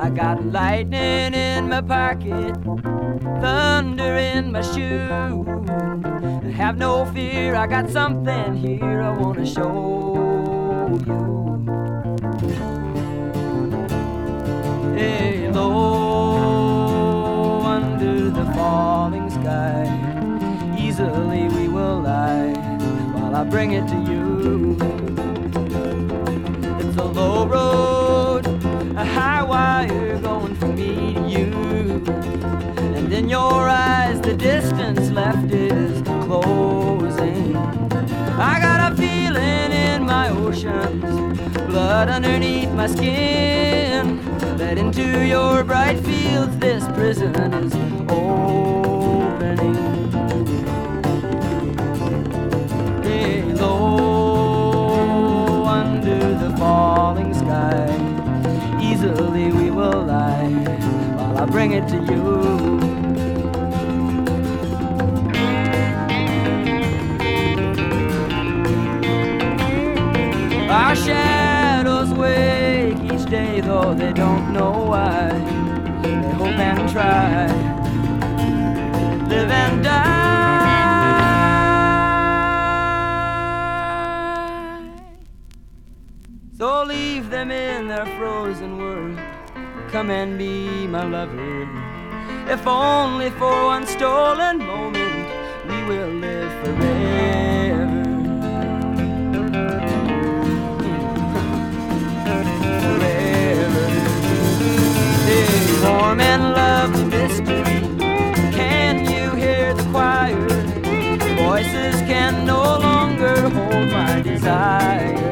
[SPEAKER 10] I got lightning in my pocket, thunder in my shoe. Have no fear, I got something here I wanna show you. Hey, low under the falling sky, easily we will lie while I bring it to you. Blood underneath my skin. Let into your bright fields, this prison is opening. Low under the falling sky, easily we will lie while I bring it to you. Though they don't know why. They hope and try, live and die. So leave them in their frozen world. Come and be my lover. If only for one stolen moment, we will live forever. Warm and lovely mystery. Can you hear the choir? Voices can no longer hold my desire.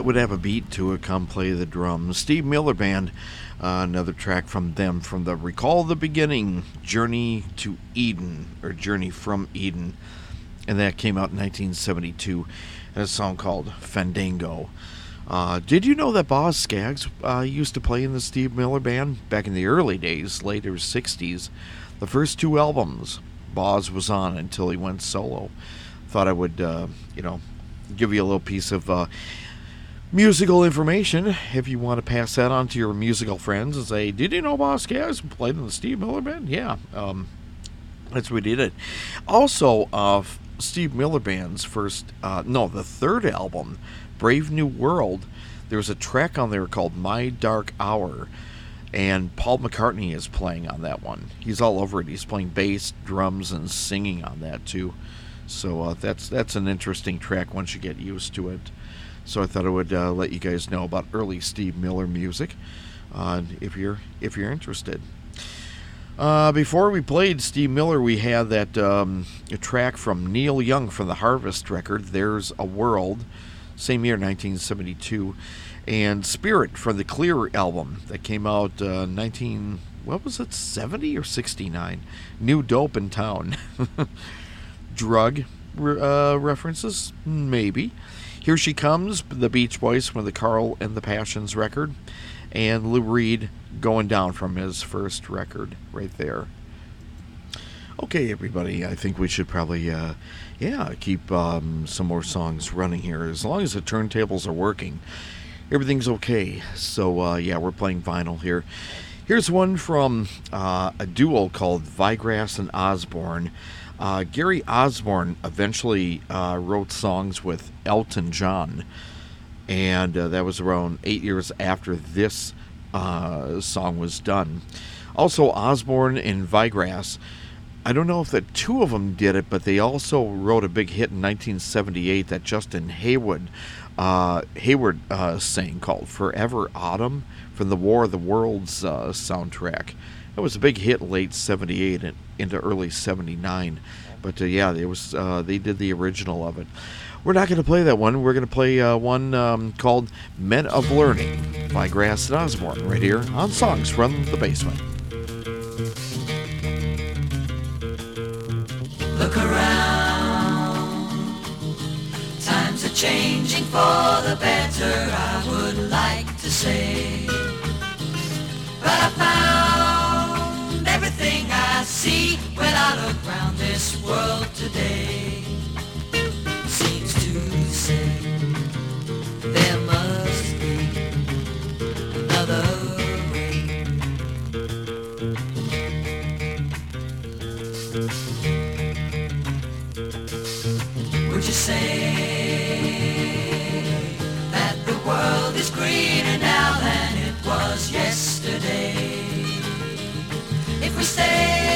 [SPEAKER 1] That would have a beat to it. Come play the drums. Steve Miller Band, uh, another track from them from the Recall the Beginning, Journey to Eden, or Journey from Eden. And that came out in 1972. And a song called Fandango. Uh, did you know that Boz Scaggs uh, used to play in the Steve Miller Band back in the early days, later 60s? The first two albums Boz was on until he went solo. Thought I would, uh, you know, give you a little piece of uh, musical information if you want to pass that on to your musical friends and say, "Did you know Scaggs played in the Steve Miller Band?" Yeah, um, that's what we did. Also, uh, Steve Miller Band's first, uh, no, the third album, Brave New World. There's a track on there called "My Dark Hour." And Paul McCartney is playing on that one. He's all over it. He's playing bass, drums, and singing on that too. So uh, that's that's an interesting track once you get used to it. So I thought I would uh, let you guys know about early Steve Miller music, uh, if you're if you're interested. Uh, before we played Steve Miller, we had that um, track from Neil Young from the Harvest record. There's a World, same year, 1972, and Spirit from the Clear album that came out uh, 19 what was it 70 or 69? New Dope in Town. Drug uh, references, maybe. Here She Comes, the Beach Boys from the Carl and the Passions record, and Lou Reed going down from his first record right there. Okay, everybody, I think we should probably, uh, yeah, keep um, some more songs running here. As long as the turntables are working, everything's okay. So, uh, yeah, we're playing vinyl here. Here's one from uh, a duo called Vigrass and Osborne. Uh, Gary Osborne eventually uh, wrote songs with Elton John, and uh, that was around eight years after this uh, song was done. Also, Osborne and Vigrass, I don't know if the two of them did it, but they also wrote a big hit in 1978 that Justin Hayward, uh, Hayward uh, sang called "Forever Autumn" from the War of the Worlds soundtrack. It was a big hit late '78 and into early '79. But uh, yeah, it was uh, they did the original of it. We're not going to play that one. We're going to play uh, one um, called "Men of Learning" by Grass and Osborne right here on Songs from the Basement.
[SPEAKER 2] Look around. Times are changing for the better, I would like to say. But I found world today. Seems to say there must be another way. Would you say that the world is greener now than it was yesterday? If we stay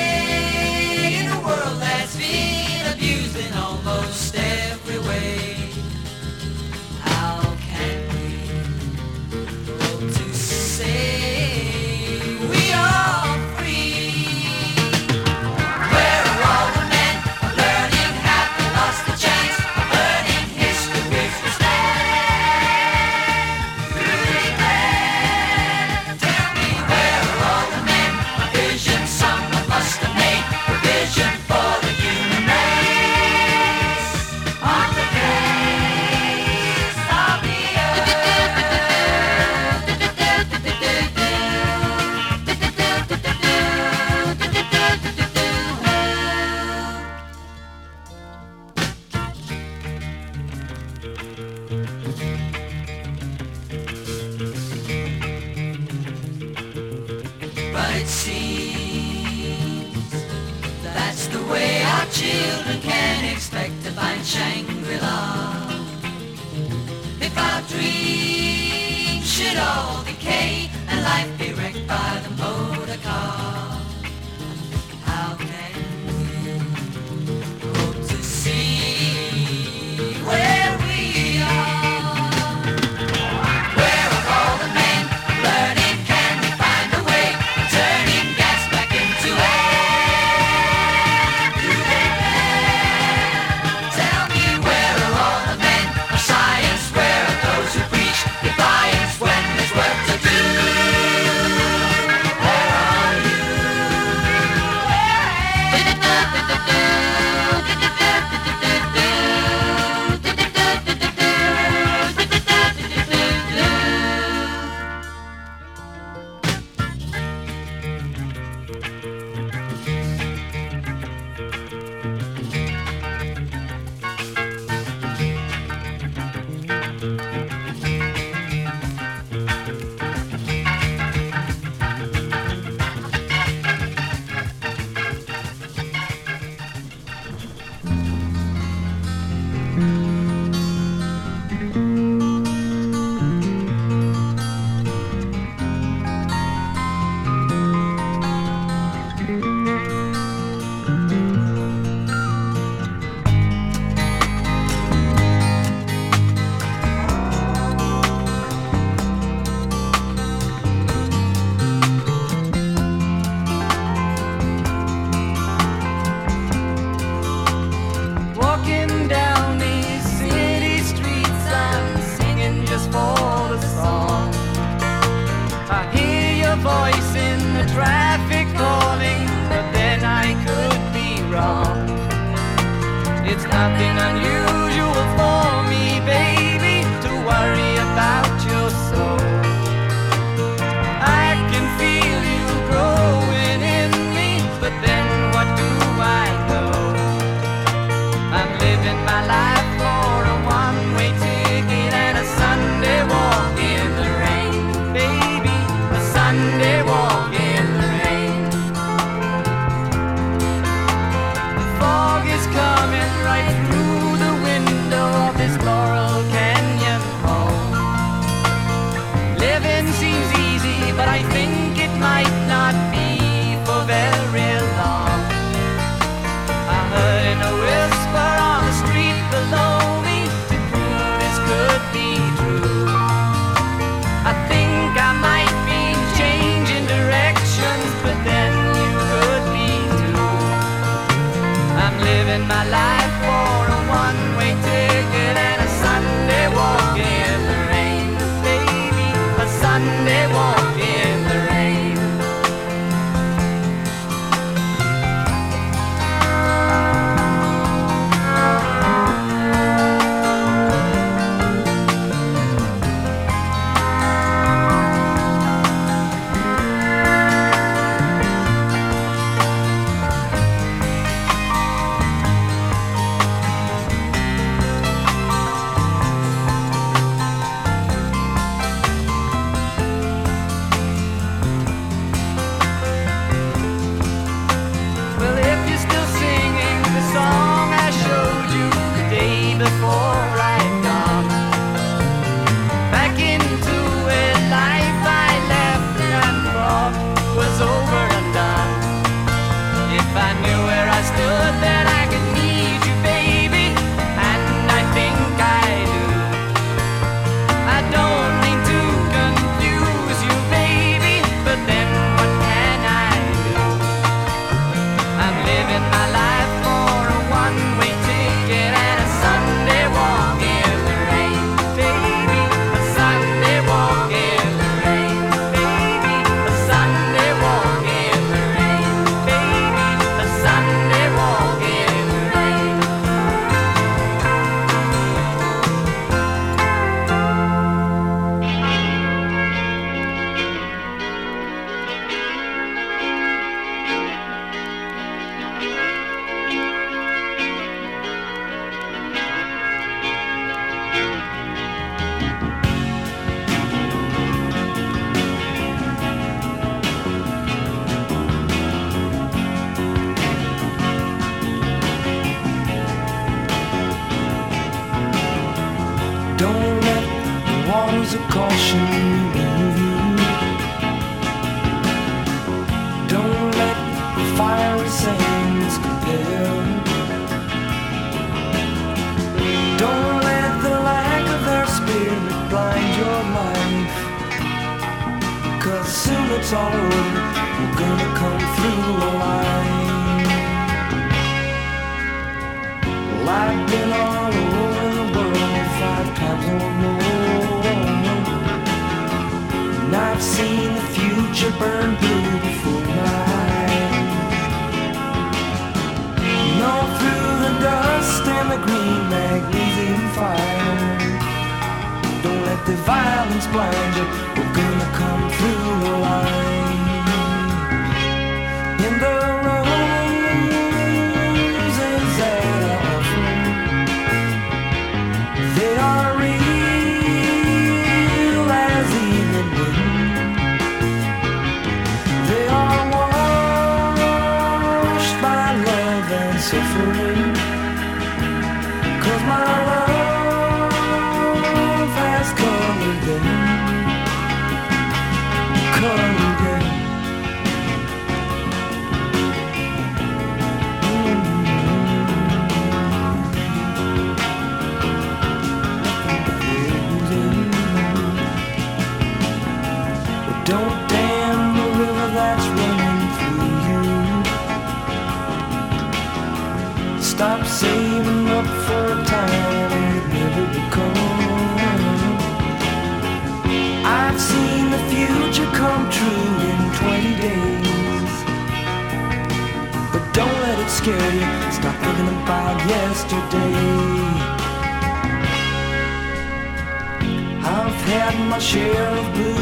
[SPEAKER 4] share of blue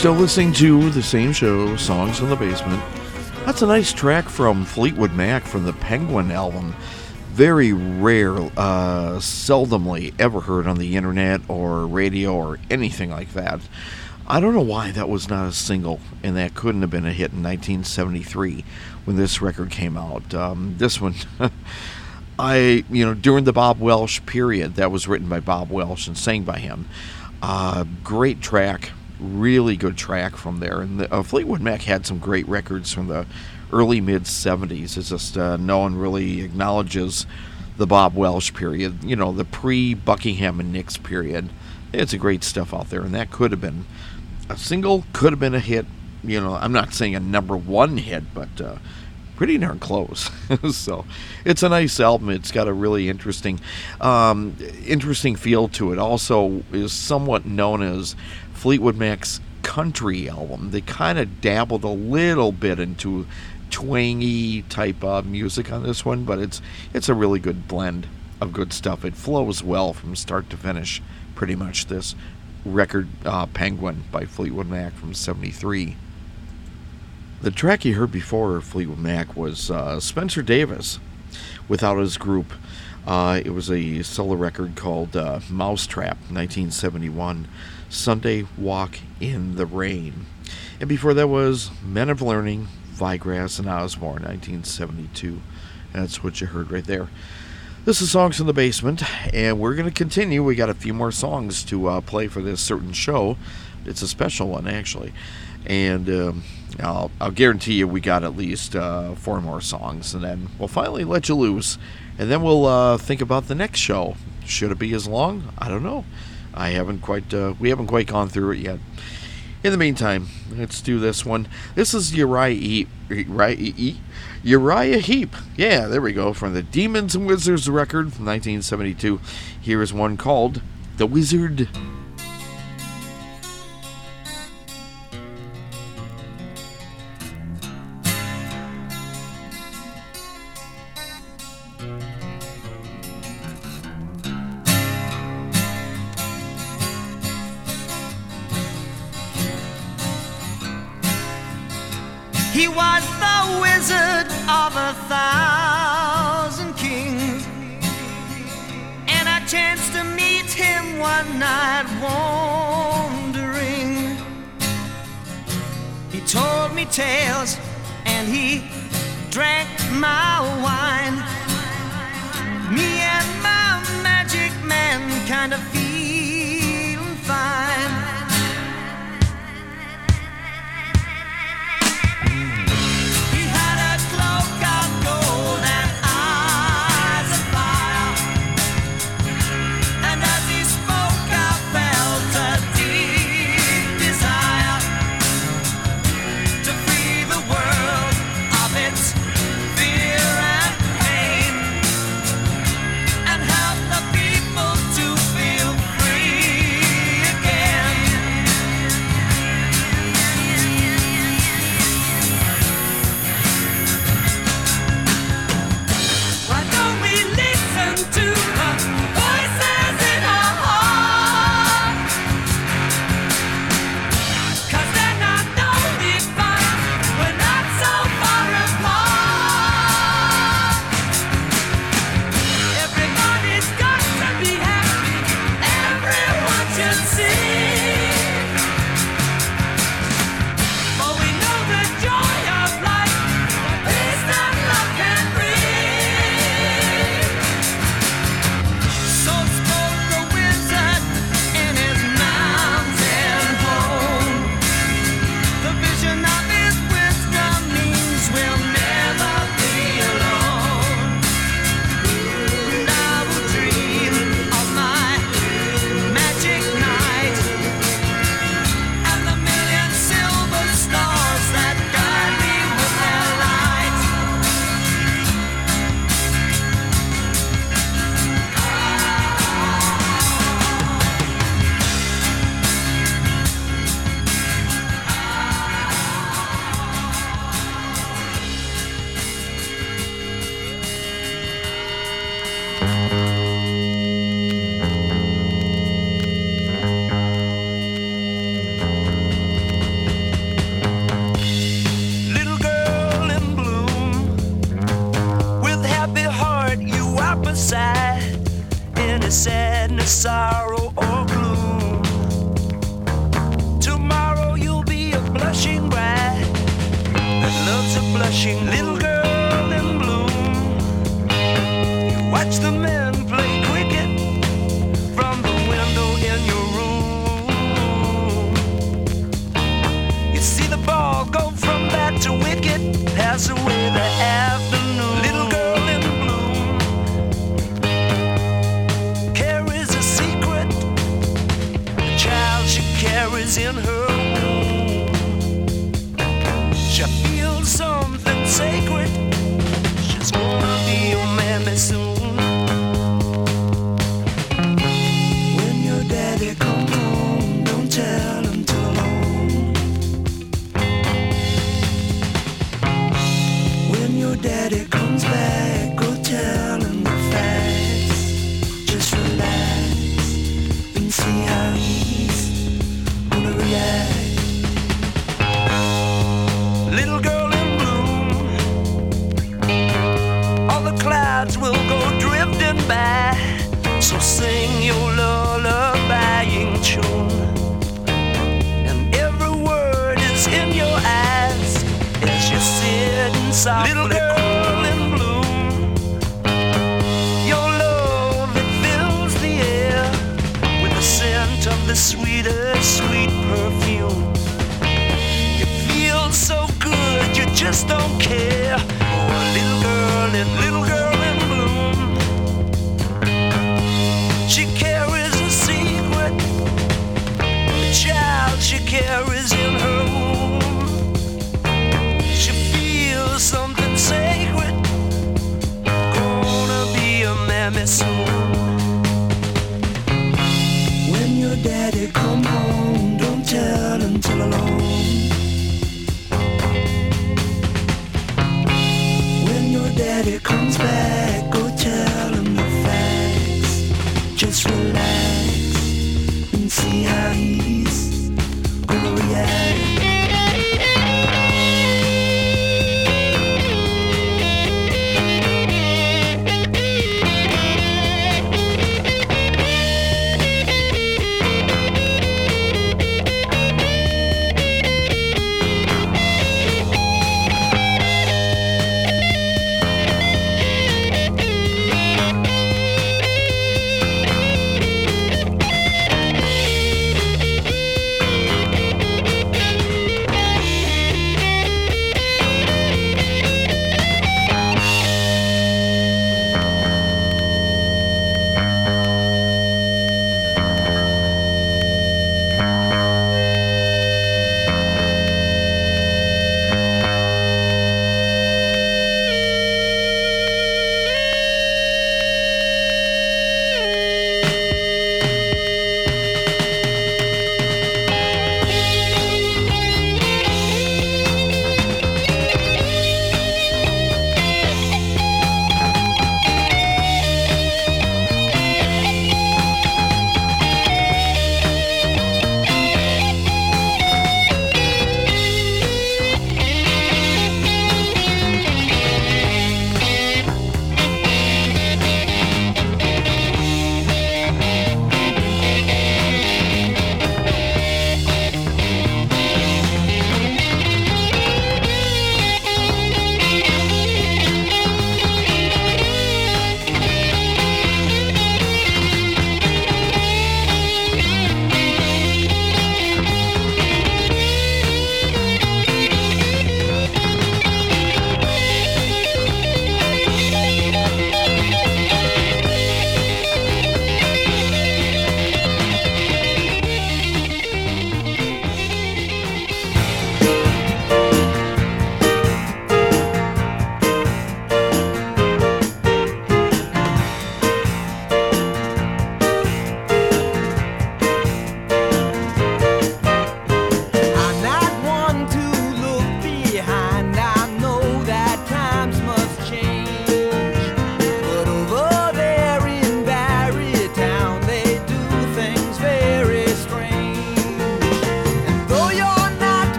[SPEAKER 1] still listening to the same show, Songs in the Basement. That's a nice track from Fleetwood Mac from the Penguin album. Very rare, uh, seldomly ever heard on the internet or radio or anything like that. I don't know why that was not a single, and that couldn't have been a hit in 1973 when this record came out. Um, this one, I, you know, during the Bob Welch period, that was written by Bob Welch and sang by him. Uh, great track, really good track from there. And the, uh, Fleetwood Mac had some great records from the early mid 70s. It's just uh, no one really acknowledges the Bob Welch period, you know, the pre Buckingham and Nicks period. It's a great stuff out there, and that could have been a single, could have been a hit. You know, I'm not saying a number one hit, but uh, pretty darn close. so it's a nice album. It's got a really interesting, um, interesting feel to it. Also, is somewhat known as Fleetwood Mac's country album. They kind of dabbled a little bit into twangy type of music on this one, but it's it's a really good blend of good stuff. It flows well from start to finish. Pretty much this record, uh, Penguin by Fleetwood Mac from '73. The track you heard before Fleetwood Mac was uh, Spencer Davis without his group. Uh, it was a solo record called uh, Mousetrap, 1971, Sunday Walk in the Rain. And before that was Men of Learning, Vigrass, and Osborne, 1972. That's what you heard right there. This is Songs in the Basement, and we're going to continue. We got a few more songs to uh, play for this certain show. It's a special one, actually. And um, I'll, I'll guarantee you we got at least uh, four more songs, and then we'll finally let you loose. And then we'll uh, think about the next show. Should it be as long? I don't know. I haven't quite, uh, we haven't quite gone through it yet. In the meantime, let's do this one. This is Uriah E. Uriah. Uriah Heep. Yeah, there we go. From the Demons and Wizards record from 1972. Here is one called The Wizard.
[SPEAKER 8] Of a thousand kings. And I chanced to meet him one night wandering. He told me tales and he drank my wine. Me and my magic man kind of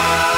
[SPEAKER 1] Bye.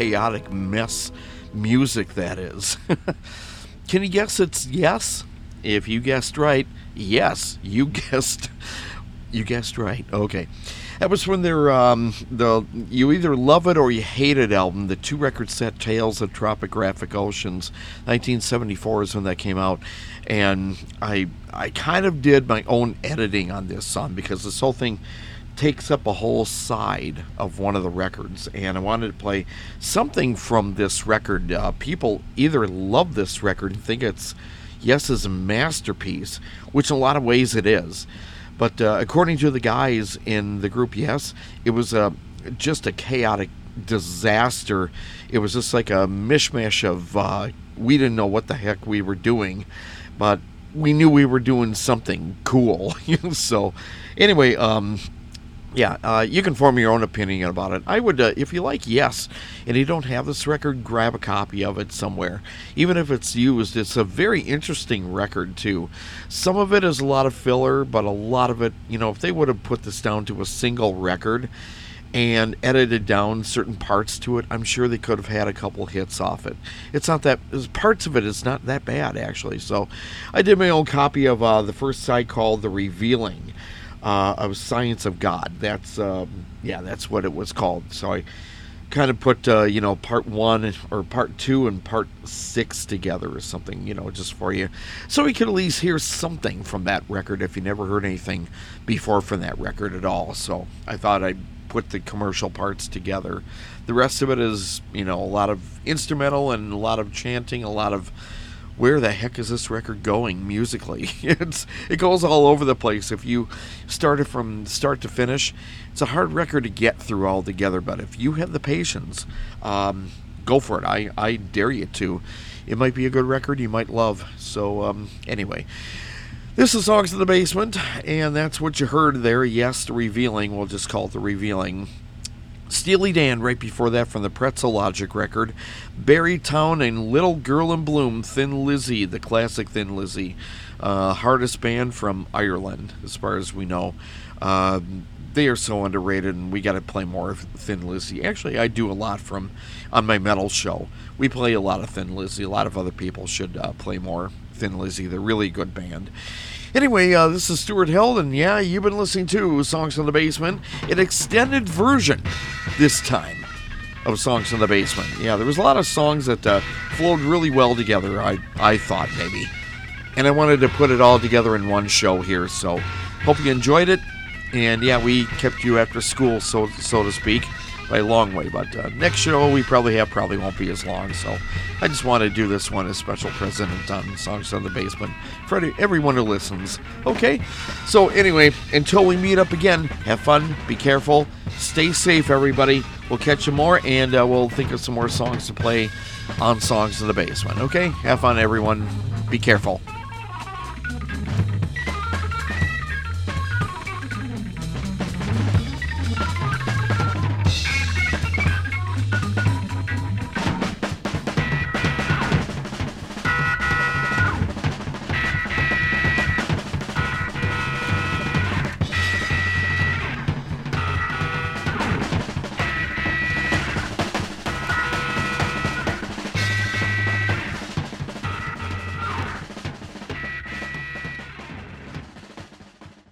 [SPEAKER 1] Chaotic mess music that is. Can you guess it's yes? If you guessed right, yes, you guessed you guessed right. Okay. That was from their um, the you either love it or you hate it album, the two record set Tales of Topographic Oceans. 1974 is when that came out, and I I kind of did my own editing on this song because this whole thing takes up a whole side of one of the records, and I wanted to play something from this record. Uh, people either love this record and think it's Yes's masterpiece, which in a lot of ways it is. But uh, according to the guys in the group Yes, it was a just a chaotic disaster. It was just like a mishmash of uh, we didn't know what the heck we were doing, but we knew we were doing something cool. so anyway, um, yeah, uh, you can form your own opinion about it. I would, uh, if you like Yes, and you don't have this record, grab a copy of it somewhere. Even if it's used, it's a very interesting record too. Some of it is a lot of filler, but a lot of it, you know, if they would have put this down to a single record and edited down certain parts to it, I'm sure they could have had a couple hits off it. It's not that parts of it is not that bad actually. So, I did my own copy of uh, the first side called "The Revealing." Uh, of Science of God. That's um, yeah, that's what it was called. So I kind of put uh, you know part one or part two and part six together or something, you know, just for you, so we could at least hear something from that record if you never heard anything before from that record at all. So I thought I'd put the commercial parts together. The rest of it is you know a lot of instrumental and a lot of chanting, a lot of where the heck is this record going musically? it's it goes all over the place. If you start it from start to finish, it's a hard record to get through all together. But if you have the patience, um, go for it. I I dare you to. It might be a good record you might love. So um, anyway. This is Songs in the Basement, and that's what you heard there. Yes, the revealing. We'll just call it the revealing. Steely Dan right before that from the Pretzel Logic record. Barry Town and Little Girl in Bloom, Thin Lizzy, the classic Thin Lizzy. Uh, hardest band from Ireland, as far as we know. Uh, they are so underrated, and we got to play more of Thin Lizzy. Actually, I do a lot from on my metal show. We play a lot of Thin Lizzy. A lot of other people should uh, play more Thin Lizzy. They're really good band. Anyway, uh, this is Stuart Held, and yeah, you've been listening to Songs from the Basement, an extended version this time of Songs from the Basement. Yeah, there was a lot of songs that uh, flowed really well together, I, I thought maybe. And I wanted to put it all together in one show here, so hope you enjoyed it. And yeah, we kept you after school, so so to speak, by a long way. But uh, next show we probably have probably won't be as long. So I just want to do this one as special present on Songs on the Basement for everyone who listens. Okay. So anyway, until we meet up again, have fun, be careful, stay safe, everybody. We'll catch you more, and uh, we'll think of some more songs to play on Songs in the Basement. Okay. Have fun, everyone. Be careful.